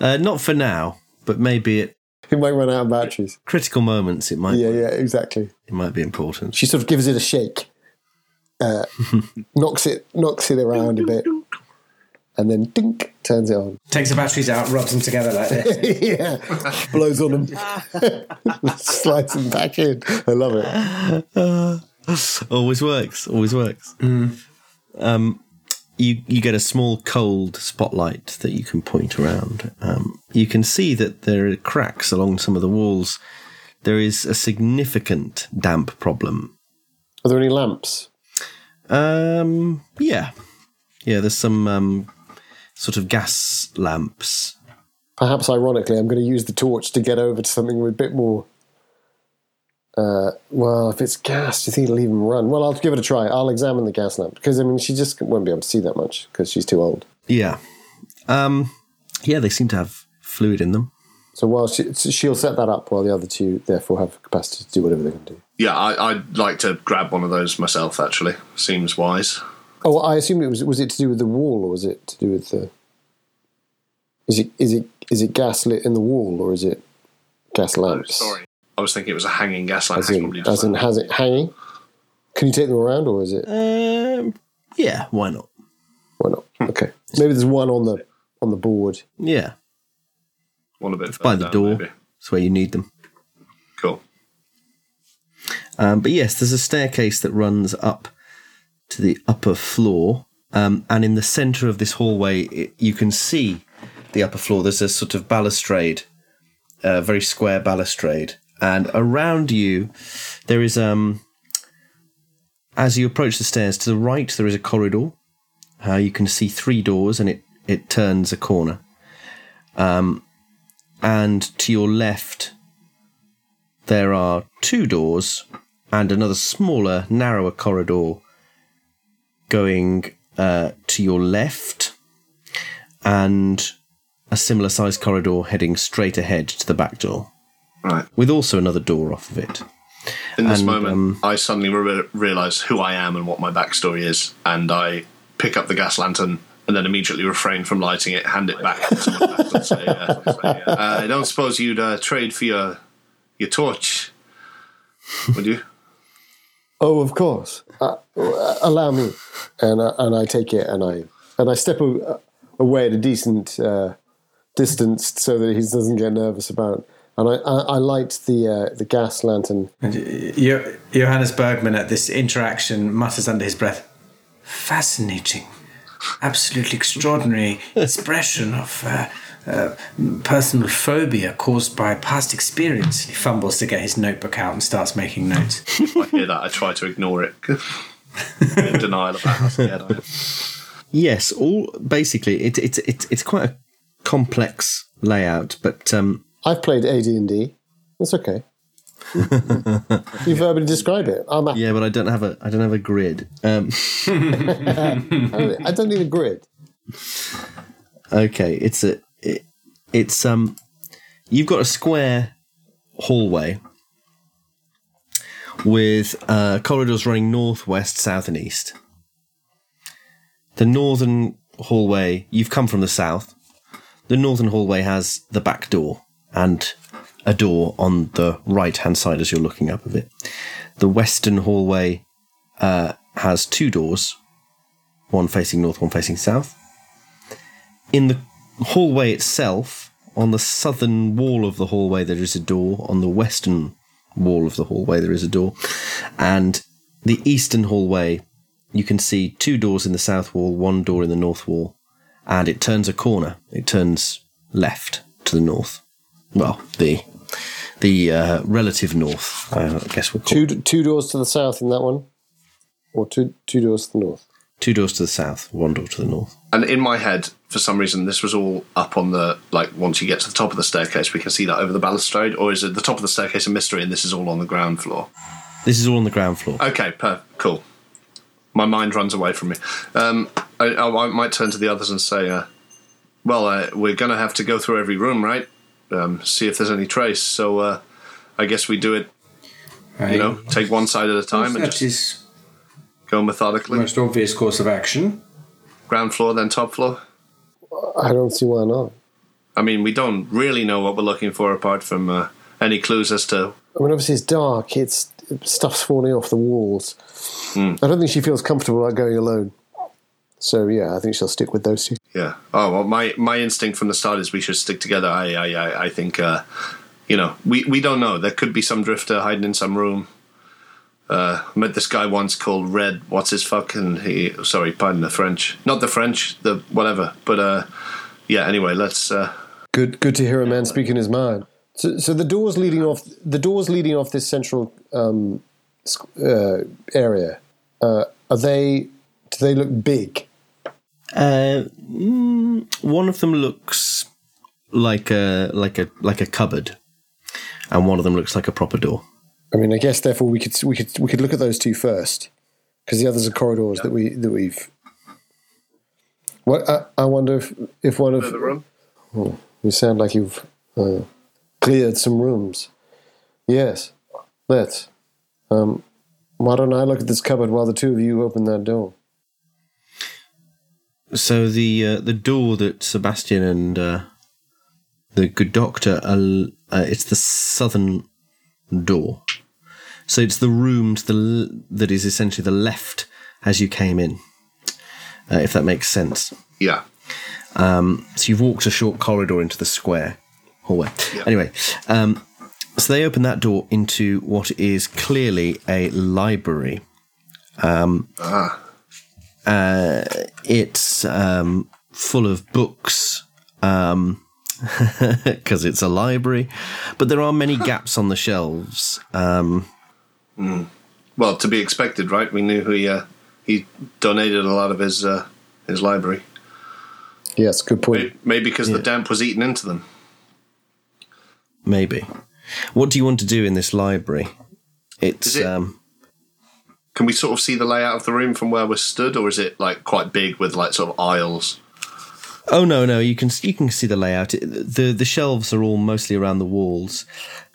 Uh, not for now, but maybe at It might run out of batteries. critical moments it might Yeah, yeah, exactly. it might be important. She sort of gives it a shake, uh, knocks it knocks it around a bit, and then dink turns it on. Takes the batteries out, rubs them together like this. yeah, blows on them, slides them back in. I love it. always works. Always works. Um, you you get a small cold spotlight that you can point around. Um, you can see that there are cracks along some of the walls. There is a significant damp problem. Are there any lamps? Um, yeah, yeah. There's some um, sort of gas lamps. Perhaps ironically, I'm going to use the torch to get over to something with a bit more. Uh, well, if it's gas, do you think it'll even run? Well, I'll give it a try. I'll examine the gas lamp because I mean, she just won't be able to see that much because she's too old. Yeah, um, yeah. They seem to have fluid in them. So while she, she'll set that up, while the other two therefore have capacity to do whatever they can do. Yeah, I, I'd like to grab one of those myself. Actually, seems wise. Oh, I assume it was was it to do with the wall or was it to do with the? Is it is it is it gas lit in the wall or is it gas lamps? Sorry, I was thinking it was a hanging gas lamp. As in, as in has it hanging? Can you take them around or is it? Um, yeah, why not? Why not? Okay, maybe there's one on the on the board. Yeah, one a bit by the down, door. maybe. That's where you need them. Cool. Um, but yes, there's a staircase that runs up to the upper floor, um, and in the centre of this hallway, it, you can see the upper floor. There's a sort of balustrade, a very square balustrade, and around you, there is um. As you approach the stairs to the right, there is a corridor. Uh, you can see three doors, and it it turns a corner. Um, and to your left, there are two doors and another smaller, narrower corridor going uh, to your left, and a similar sized corridor heading straight ahead to the back door, Right. with also another door off of it. In this And, moment, um, I suddenly re- realise who I am and what my backstory is, and I pick up the gas lantern and then immediately refrain from lighting it, hand it back to someone else and say, uh, uh, "I don't suppose you'd uh, trade for your your torch, would you?" Oh, of course. Uh, uh, allow me, and uh, and I take it and I and I step a, away at a decent uh, distance so that he doesn't get nervous about. And I, I, I light the uh, the gas lantern. Jo- Johannes Bergman at this interaction mutters under his breath, fascinating, absolutely extraordinary expression of uh, uh, personal phobia caused by past experience. He fumbles to get his notebook out and starts making notes. I hear that. I try to ignore it. In denial about how scared I am. Yes, all basically it, it, it, it's quite a complex layout, but um, I've played AD and D. That's okay. you verbally describe it. I'm a, yeah, but I don't have a I don't have a grid. Um, I don't need a grid. Okay, it's a it, it's um you've got a square hallway with uh, corridors running north, west, south, and east. The northern hallway you've come from the south. The northern hallway has the back door and a door on the right hand side as you're looking up of it. The western hallway uh, has two doors, one facing north, one facing south in the hallway itself, on the southern wall of the hallway, there is a door. On the western wall of the hallway, there is a door. And the eastern hallway, you can see two doors in the south wall, one door in the north wall. And it turns a corner. It turns left to the north. Well, the the uh, relative north, I guess we'll call Two two doors to the south in that one, or two two doors to the north. Two doors to the south, one door to the north. And in my head, for some reason, this was all up on the like. Once you get to the top of the staircase, we can see that over the balustrade, or is it the top of the staircase a mystery, and this is all on the ground floor? This is all on the ground floor. Okay, per- cool. My mind runs away from me. Um, I, I, I might turn to the others and say, uh, "Well, uh, we're going to have to go through every room, right? Um, see if there's any trace. So uh, I guess we do it. You know, take one side at a time and that just is go the methodically. most obvious course of action. Ground floor, then top floor. I don't see why not. I mean, we don't really know what we're looking for apart from uh, any clues as to. I mean, obviously it's dark. It's stuff's falling off the walls. Hmm. I don't think she feels comfortable about going alone. So yeah, I think she'll stick with those two. Yeah. Oh well, my my instinct from the start is we should stick together. I I I, I think. Uh, you know, we we don't know. There could be some drifter hiding in some room. Uh, met this guy once called Red. What's his fucking? He sorry, pardon the French. Not the French. The whatever. But uh, yeah. Anyway, let's. Uh, Good, good to hear a man speaking his mind. So, so the doors leading off the doors leading off this central um, uh, area uh, are they? Do they look big? Uh, mm, one of them looks like a like a like a cupboard, and one of them looks like a proper door. I mean, I guess therefore we could we could we could look at those two first, because the others are corridors that we that we've. What I, I wonder if if one of the room. you sound like you've uh, cleared some rooms. Yes, let's. Um, why don't I look at this cupboard while the two of you open that door? So the uh, the door that Sebastian and uh, the good doctor are, uh, it's the southern door. So it's the room to the l- that is essentially the left as you came in, uh, if that makes sense. Yeah. So you've walked a short corridor into the square hallway. Anyway, um, so they open that door into what is clearly a library. Um, uh, it's um, full of books because it's a library, but there are many gaps on the shelves. Um, Well, to be expected, right? We knew he uh, he donated a lot of his uh, his library. Yes, good point. Maybe, maybe because the damp was eaten into them. maybe. What do you want to do in this library? It's Is it- um, Can we sort of see the layout of the room from where we're stood, or is it like quite big with like sort of aisles? Oh no, no, you can you can see the layout. The The shelves are all mostly around the walls.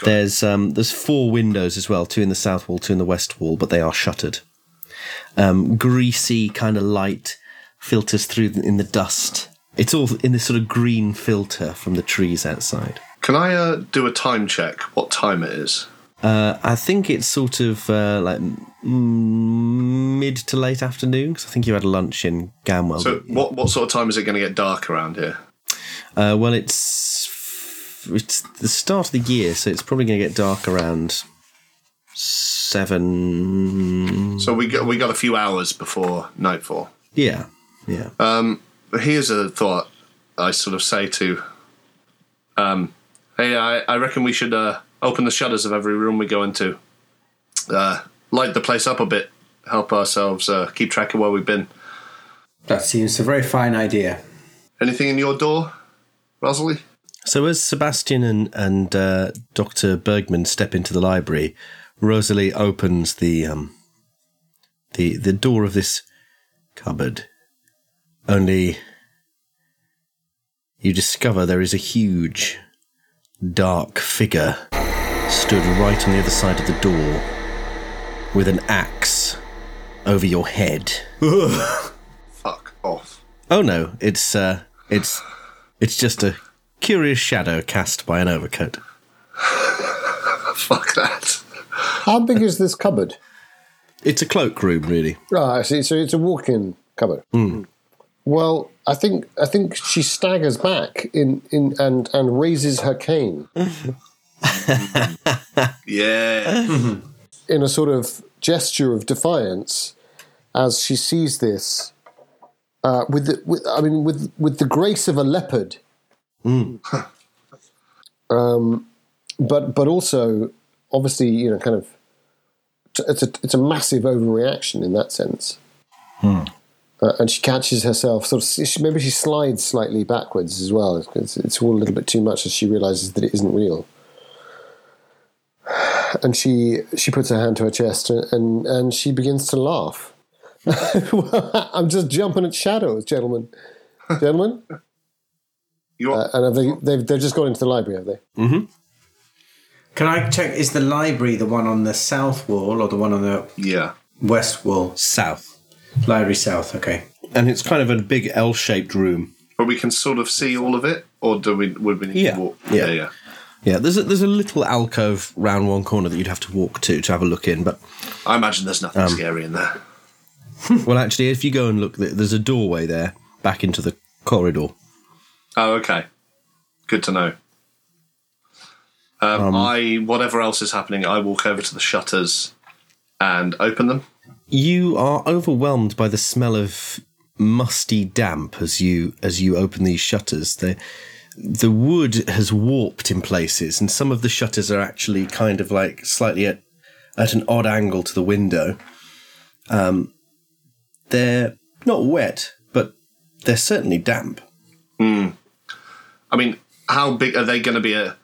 There's um there's four windows as well, two in the south wall, two in the west wall, but they are shuttered. Um, greasy kind of light filters through in the dust. It's all in this sort of green filter from the trees outside. Can I uh, do a time check? What time it is? Uh, I think it's sort of uh, like mid to late afternoon because I think you had lunch in Gamwell. So, what what sort of time is it going to get dark around here? Uh, well, it's it's the start of the year, so it's probably going to get dark around seven. So we got we got a few hours before nightfall. Yeah, yeah. But here's a thought I sort of say to, um, hey, I, I reckon we should uh, open the shutters of every room we go into, uh, light the place up a bit, help ourselves uh, keep track of where we've been. That seems a very fine idea. Anything in your door, Rosalie? so as Sebastian and and uh, Doctor Bergman step into the library, Rosalie opens the um the the door of this cupboard. Only you discover there is a huge, dark figure stood right on the other side of the door with an axe over your head. Fuck off. Oh no, it's uh it's it's just a curious shadow cast by an overcoat. Fuck that. How big is this cupboard? It's a cloakroom, really. Ah, I see. So it's a walk-in cupboard. Well, I think I think she staggers back in, in and and raises her cane Yeah. in a sort of gesture of defiance as she sees this. Uh, with the, with, I mean, with with the grace of a leopard, um, but but also obviously, you know, kind of, it's a it's a massive overreaction in that sense. Uh, and she catches herself sort of she, maybe she slides slightly backwards as well because it's all a little bit too much as she realizes that it isn't real and she she puts her hand to her chest and and, and she begins to laugh i'm just jumping at shadows gentlemen gentlemen You uh, and have they they've, they've just gone into the library have they Mm-hmm. Can I check? Is the library the one on the south wall or the one on the yeah. west wall? South. Library south. Okay. And it's kind of a big L shaped room. but we can sort of see all of it, or do we? Would we need Yeah. to walk? Yeah. yeah, yeah. Yeah, there's a, there's a little alcove round one corner that you'd have to walk to to have a look in. But I imagine there's nothing Um, scary in there. well, actually, if you go and look, there's a doorway there back into the corridor. Oh, okay. Good to know. Um, I whatever else is happening, I walk over to the shutters and open them. You are overwhelmed by the smell of musty damp as you as you open these shutters. The the wood has warped in places, and some of the shutters are actually kind of like slightly at at an odd angle to the window. Um, they're not wet, but they're certainly damp. I mean, how big are they going to be? A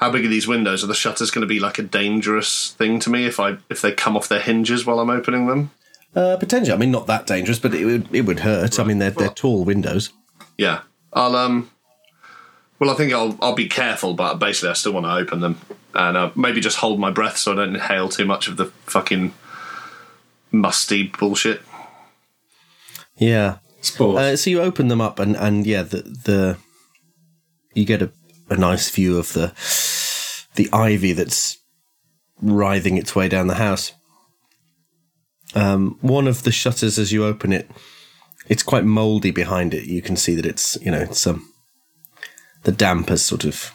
how big are these windows? Are the shutters going to be like a dangerous thing to me if I if they come off their hinges while I'm opening them? Uh, potentially, I mean, not that dangerous, but it would it would hurt. I mean, they're they're tall windows. Yeah, I'll um. Well, I think I'll I'll be careful, but basically, I still want to open them and uh, maybe just hold my breath so I don't inhale too much of the fucking musty bullshit. Yeah, Spores. Uh, so you open them up, and, and yeah, the the you get a, a nice view of the the ivy that's writhing its way down the house. Um, one of the shutters, as you open it, it's quite mouldy behind it. You can see that it's you know it's um the damp has sort of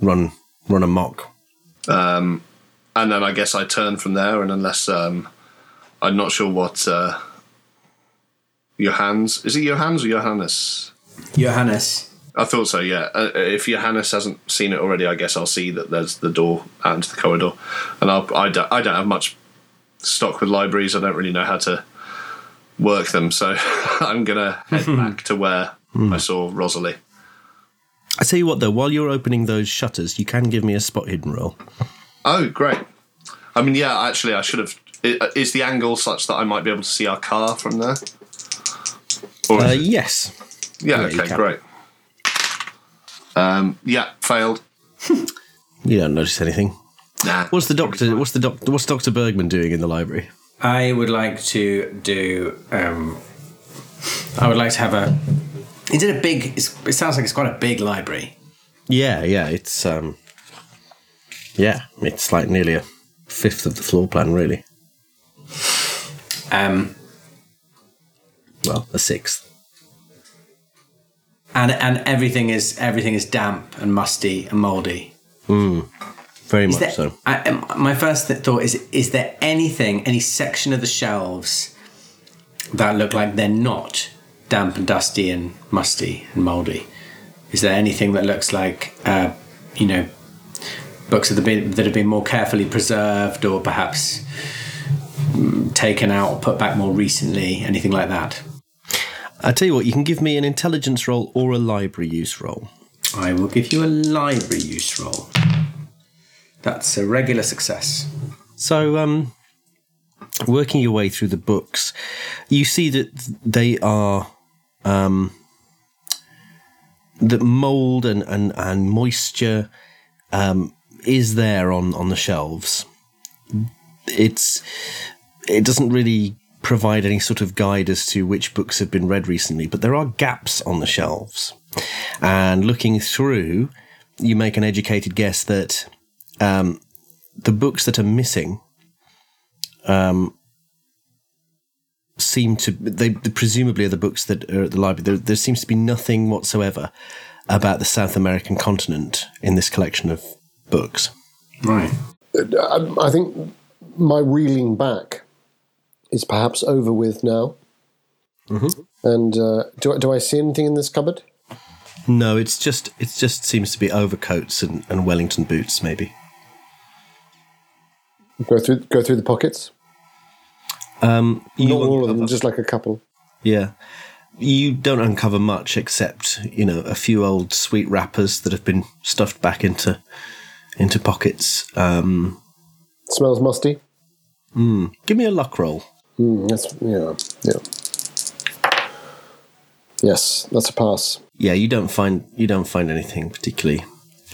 run run amok. Um, and then I guess I turn from there, and unless um, I'm not sure what uh, Johannes is it Johannes or Johannes? Johannes. I thought so. Yeah. Uh, if Johannes hasn't seen it already, I guess I'll see that there's the door and the corridor, and I'll, I don't I don't have much stock with libraries. I don't really know how to work them, so I'm gonna head back to where I saw Rosalie. I tell you what, though, while you're opening those shutters, you can give me a spot hidden roll. Oh, great. I mean, yeah, actually, I should have. Is the angle such that I might be able to see our car from there? Or Uh, yes, yeah, yeah, okay, great. Um, yeah, failed. you don't notice anything. Nah. What's the doctor? What's the doc? What's Doctor Bergman doing in the library? I would like to do. Um, I would like to have a. Is it a big? It's, it sounds like it's quite a big library. Yeah, yeah, it's um, yeah, it's like nearly a fifth of the floor plan, really. Um, Well, a sixth. And and everything is everything is damp and musty and mouldy. Very Is much there, so. I, um, my first thought is: is there anything, any section of the shelves that look like they're not damp and dusty and musty and mouldy? Is there anything that looks like, uh, you know, books that have been that have been more carefully preserved, or perhaps mm, taken out or put back more recently? Anything like that? I tell you what, you can give me an intelligence roll or a library use roll. I will give you a library use roll. That's a regular success. So, um, working your way through the books, you see that they are um, that mold and and and moisture um, is there on on the shelves. It's it doesn't really provide any sort of guide as to which books have been read recently, but there are gaps on the shelves. And looking through, you make an educated guess that um, the books that are missing um, seem to they presumably are the books that are at the library. There, there seems to be nothing whatsoever about the South American continent in this collection of books. Right. I, I think my reeling back is perhaps over with now. And uh, do, I- do I see anything in this cupboard? No, it's just it just seems to be overcoats and, and Wellington boots, maybe. Go through go through the pockets. Um, you Not all of them, just like a couple. Yeah. You don't uncover much except, you know, a few old sweet wrappers that have been stuffed back into into pockets. Um, Smells musty. give me a luck roll. Mm, that's yeah, yeah. Yes, that's a pass. Yeah, you don't find you don't find anything particularly.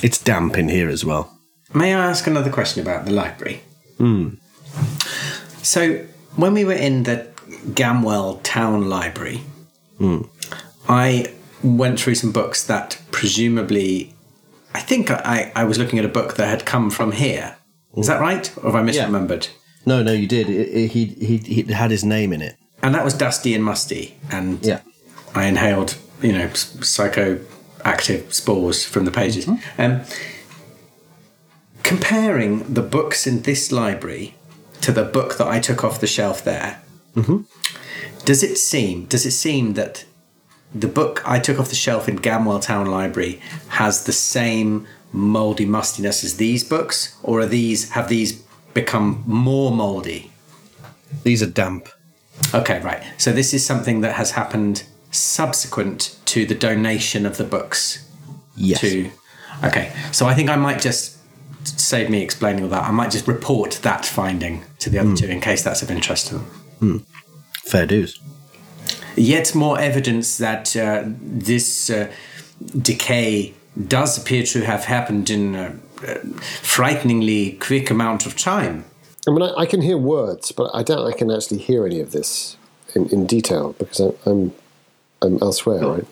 It's damp in here as well. May I ask another question about the library? Hmm. So, when we were in the Gamwell Town Library, hmm. I went through some books that presumably, I think I, I was looking at a book that had come from here. Is hmm. that right? Or have I misremembered? No, no, you did. It, it, he, he he had his name in it. And that was Dusty and Musty. And Yeah. I inhaled, you know, psychoactive spores from the pages. Um, comparing the books in this library to the book that I took off the shelf there, does it seem does it seem that the book I took off the shelf in Gamwell Town Library has the same mouldy mustiness as these books, or are these have these become more mouldy? These are damp. Okay, right. So this is something that has happened subsequent to the donation of the books Yes. to. Okay, so I think I might just save me explaining all that. I might just report that finding to the other two in case that's of interest to them. Fair dues. Yet more evidence that uh, this uh, decay does appear to have happened in uh, frighteningly quick amount of time. I mean, I, I can hear words, but I doubt I can actually hear any of this in, in detail because I, I'm I'm elsewhere, right?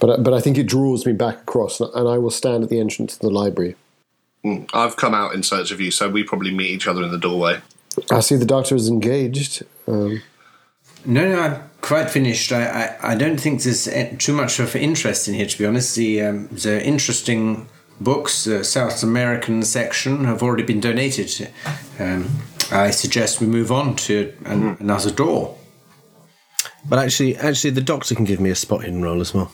But I- but I think it draws me back across, and and I will stand at the entrance to the library. I've come out in search of you, so we probably meet each other in the doorway. I see the doctor is engaged. Um, No, no, I'm quite finished. I, I, I don't think there's eh, too much of interest in here, to be honest. The um, the interesting books, the South American section, have already been donated. Um, I suggest we move on to an, another door. But actually, actually, the doctor can give me a spot hidden roll as well.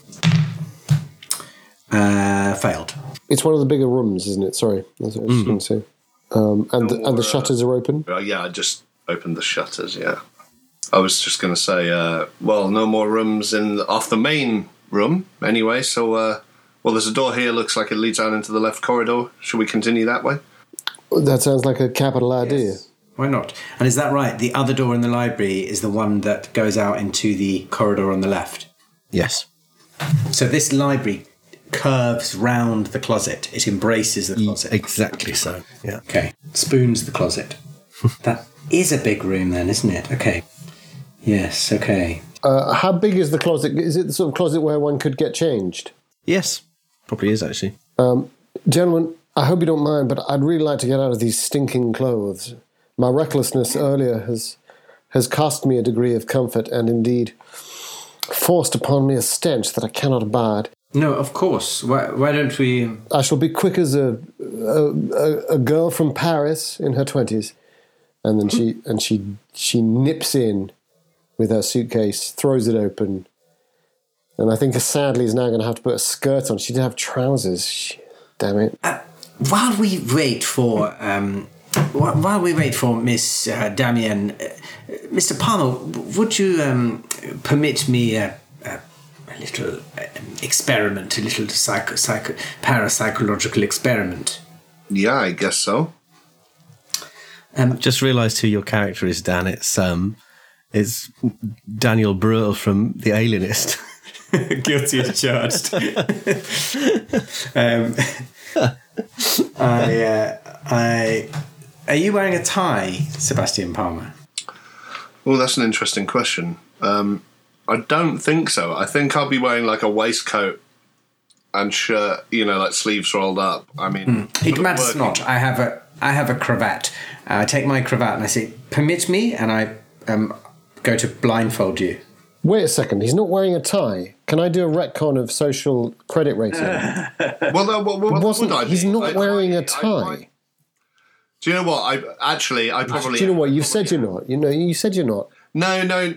Uh, failed. it's one of the bigger rooms, isn't it? Sorry, that's what I was going to say. Um, and the, and the shutters are open. Uh, yeah, I just opened the shutters. Yeah, I was just going to say, uh, well, no more rooms in off the main room anyway. So, uh, well, there's a door here. Looks like it leads out into the left corridor. Should we continue that way? That sounds like a capital idea. Why not? And is that right? The other door in the library is the one that goes out into the corridor on the left. Yes. So this library curves round the closet. It embraces the closet. Exactly so. Yeah. Okay. Spoons the closet. that is a big room then, isn't it? Okay. Yes, okay. Uh, how big is the closet? Is it the sort of closet where one could get changed? Yes. Probably is actually. Um, gentlemen, I hope you don't mind, but I'd really like to get out of these stinking clothes. My recklessness earlier has has cost me a degree of comfort and indeed forced upon me a stench that I cannot abide. No, of course. Why, why don't we. Um, I shall be quick as a a, a, a girl from Paris in her twenties, and then she and she she nips in with her suitcase, throws it open, and I think sadly is now going to have to put a skirt on. She didn't have trousers. She, damn it! While we wait for. Um, while we wait for Miss uh, Damien, uh, Mr. Palmer, would you um, permit me a, a, a little um, experiment, a little psycho, psycho, parapsychological experiment? Yeah, I guess so. Just realised who your character is, Dan. It's um, it's Daniel Bruhl from The Alienist. Guilty as charged. um, I, uh, I, are you wearing a tie, Sebastian Palmer? Well, that's an interesting question. Um, I don't think so. I think I'll be wearing like a waistcoat and shirt, you know, like sleeves rolled up. I mean, It matters working- not. I have a, I have a cravat. I take my cravat and I say, "Permit me," and I um, go to blindfold you. Wait a second. He's not wearing a tie. Can I do a retcon of social credit rating? Well, no, what, what wasn't- would I he's not I- wearing a I- I tie. might- do you know what? I actually, I probably. do you know what? You said you're not. You know, you said you're not. No, no.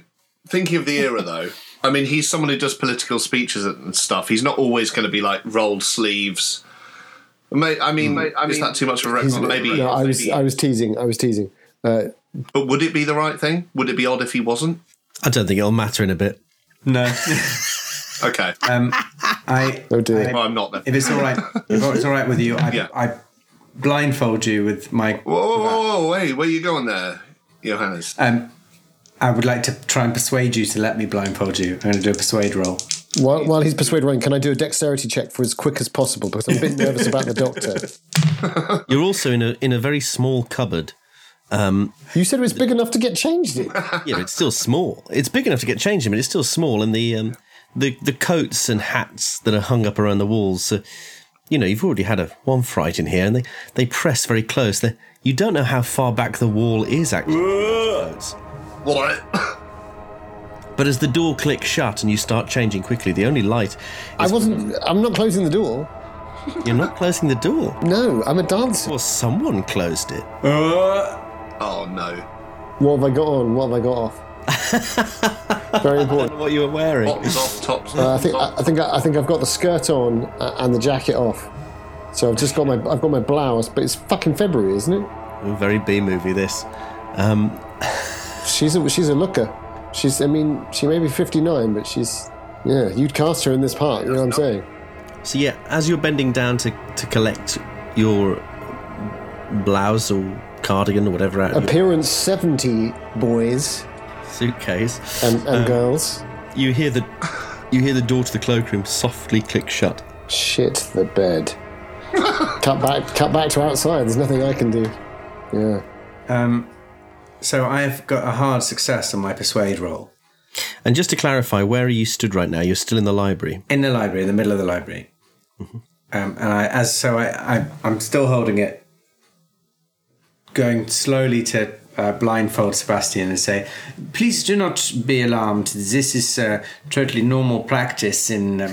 Thinking of the era, though, I mean, he's someone who does political speeches and stuff. He's not always going to be like rolled sleeves. Mate, I mean, is that too much of a retcon? Maybe. No, I was. maybe- I was teasing. I was teasing. Uh, But would it be the right thing? Would it be odd if he wasn't? I don't think it'll matter in a bit. No, Okay. um, I. oh dear. well, I'm not then. If it's all right, if it's all right with you, I, Yeah. I blindfold you with my. Whoa, whoa, whoa, whoa, wait, where are you going there, Johannes? Um, I would like to try and persuade you to let me blindfold you. I'm going to do a persuade roll. While, while he's persuaded Ryan, can I do a dexterity check for as quick as possible because I'm a bit nervous about the doctor. You're also in a in a very small cupboard. You said it was big enough to get changed in. Yeah, but it's still small. It's big enough to get changed in, but it's still small, and the um, the the coats and hats that are hung up around the walls. Uh, you know, you've already had a one fright in here, and they they press very close. They, you don't know how far back the wall is actually. What? But as the door clicks shut and you start changing quickly, the only light I wasn't. I'm not closing the door. you're not closing the door. No, I'm a dancer. Well, someone closed it. Uh, Oh no. What have I got on? What have I got off? Very important. What you were wearing? Bottoms off, tops. Uh, I think I, top. I think I think I've got the skirt on uh, and the jacket off. So I've just got my I've got my blouse, but it's fucking February, isn't it? Very B movie. This. Um, She's a she's a looker. She's I mean she may be 59, but she's yeah. You'd cast her in this part. You know what I'm saying? so yeah, as you're bending down to to collect your blouse or cardigan or whatever out of your Appearance 70, boys suitcase, and, and girls. you hear the you hear the door to the cloakroom softly click shut. Shit the bed. cut back cut back to outside. There's nothing I can do. Yeah. um, so I've got a hard success on my persuade roll And just to clarify, where are you stood right now? You're still in the library. in the library, in the middle of the library. Um, and I, as so, I, I, I'm still holding it, going slowly to uh, blindfold Sebastian and say, "Please do not be alarmed. This is uh, totally normal practice in um,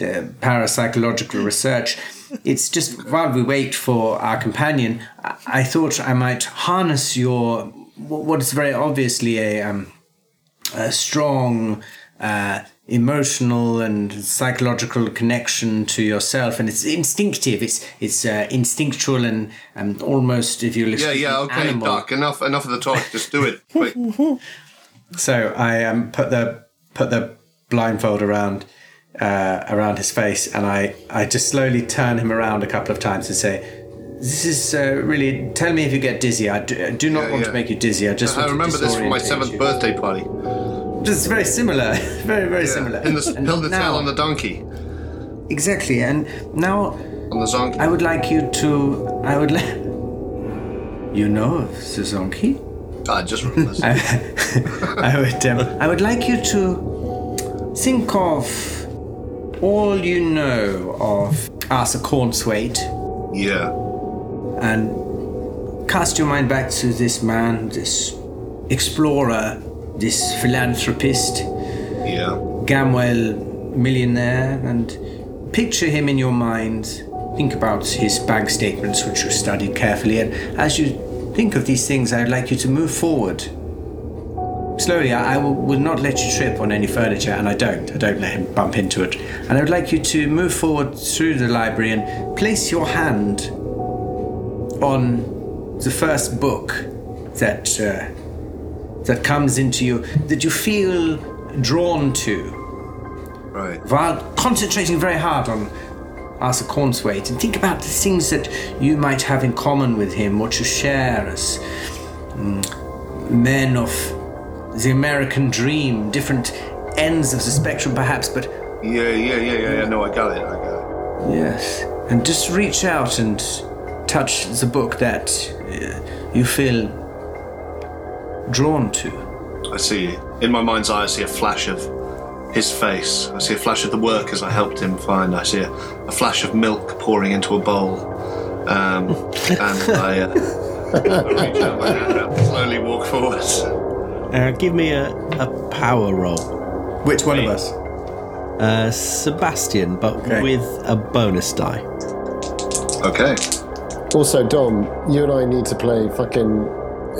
uh, parapsychological research. It's just while we wait for our companion, I, I thought I might harness your what is very obviously a um, a strong uh, emotional and psychological connection to yourself, and it's instinctive. It's it's uh, instinctual and and almost, if you Yeah, listen, yeah, okay, animal. Doc. Enough, enough of the talk. Just do it. Quick. So I um, put the put the blindfold around uh, around his face, and I I just slowly turn him around a couple of times and say. This is uh, really. Tell me if you get dizzy. I do, I do not Yeah, want yeah. to make you dizzy. I just I remember this from my seventh you. birthday party. It's very similar. Very, very Yeah. similar. In the And build the now- tail on the donkey. Exactly, and now On the zonkey. I would like you to. I would. Li- you know of Suzuki? I just realised. I would. Um, I would like you to think of all you know of Arthur Cornswaite yeah. and cast your mind back to this man, this explorer, this philanthropist. Yeah. Gamwell millionaire and picture him in your mind. Think about his bank statements, which you studied carefully, and as you think of these things, I'd like you to move forward. Slowly, I, I will, will not let you trip on any furniture, and I don't. I don't let him bump into it. And I would like you to move forward through the library and place your hand on the first book that uh, that comes into you, that you feel drawn to Right. while concentrating very hard on Arthur Cornswaite and think about the things that you might have in common with him, what you share as mm, men of the American dream, different ends of the spectrum perhaps, but Yeah, yeah, yeah, yeah, yeah. No, I got it. I got it. yes. And just reach out and touch the book that uh, you feel drawn to. I see. In my mind's eye, I see a flash of his face. I see a flash of the workers I helped him find. I see a, a flash of milk pouring into a bowl. Um, and I, uh, I reach out my hand and slowly walk forward. Uh, give me a, a power roll. Which one of us? Uh, Sebastian, but Okay. with a bonus die. Okay. Also, Dom, you and I need to play fucking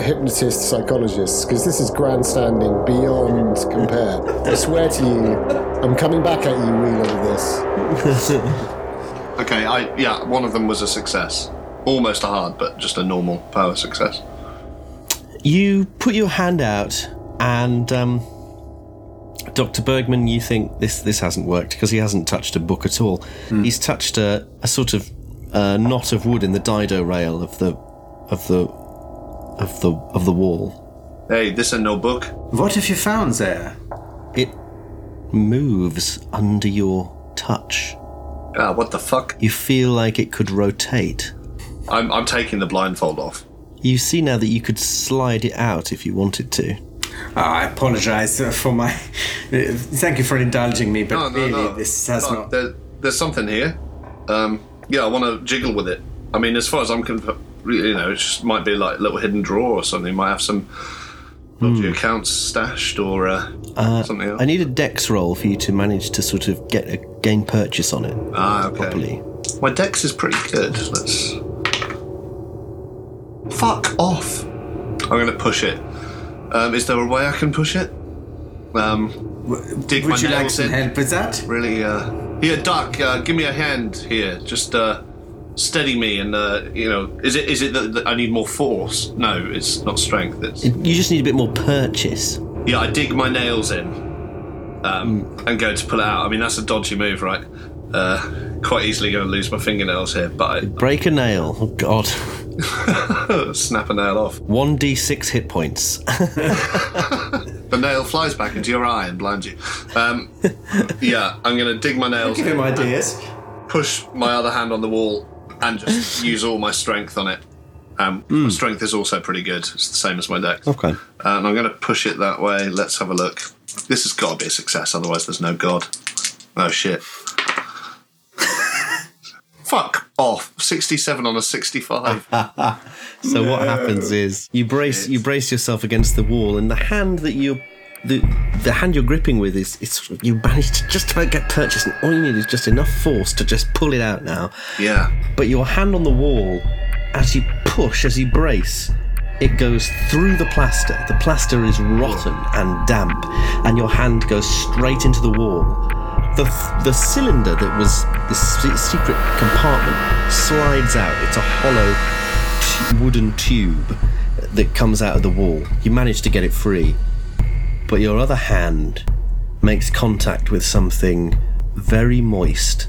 hypnotist psychologists because this is grandstanding beyond compare. I swear to you, I'm coming back at you, Wheeler, with this. Okay, I yeah, one of them was a success. Almost a hard, but just a normal power success. You put your hand out, and um, Dr. Bergman, you think this this hasn't worked because he hasn't touched a book at all. He's touched a, a sort of uh, knot of wood in the dado rail of the of the of the of the wall. Hey, this ain't no book. What have you found there? It moves under your touch. Ah, what the fuck? You feel like it could rotate. I'm I'm taking the blindfold off. You see now that you could slide it out if you wanted to. Oh, I apologize uh, for my. Thank you for indulging me, but No, no, really, no. this has No, not. There, there's something here. Um, yeah, I want to jiggle with it. I mean, as far as I'm concerned, you know, it just might be like a little hidden drawer or something. You Might have some dodgy accounts stashed or uh, something else. I need a dex roll for you to manage to sort of get a gain purchase on it ah, okay. properly. My dex is pretty good. Let's. Fuck off! I'm going to push it. Um, is there a way I can push it? Um, dig my Would you like nails some in. help with that? Really, uh. Here, Duck, uh, give me a hand here. Just, uh. Steady me and uh, you know, is it is it that, that I need more force? No, it's not strength. It's You just need a bit more purchase. yeah. I dig my nails in, um, and go to pull it out. I mean, that's a dodgy move, right? Uh, quite easily going to lose my fingernails here, but Break a nail. Oh god. Snap a nail off. One d6 hit points. The nail flies back into your eye and blinds you. Um, yeah, I'm going to dig my nails. Give him ideas. push my other hand on the wall and just use all my strength on it. Um, My strength is also pretty good. It's the same as my dex. okay. And I'm going to push it that way. Let's have a look. This has got to be a success, otherwise there's no god. Oh shit. Fuck off. 67 on a 65. So what happens is you brace you brace yourself against the wall, and the hand that you the the hand you're gripping with is it's you manage to just about get purchase, and all you need is just enough force to just pull it out now. yeah. But your hand on the wall, as you push, as you brace, it goes through the plaster. The plaster is rotten and damp, and your hand goes straight into the wall. The, the cylinder that was the secret compartment slides out. It's a hollow t- wooden tube that comes out of the wall. You manage to get it free, but your other hand makes contact with something very moist,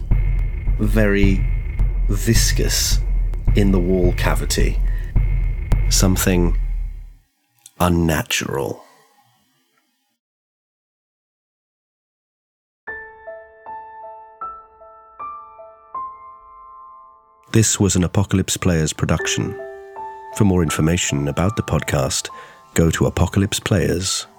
very viscous in the wall cavity. Something unnatural. This was an Apocalypse Players production. For more information about the podcast, go to apocalypseplayers.com.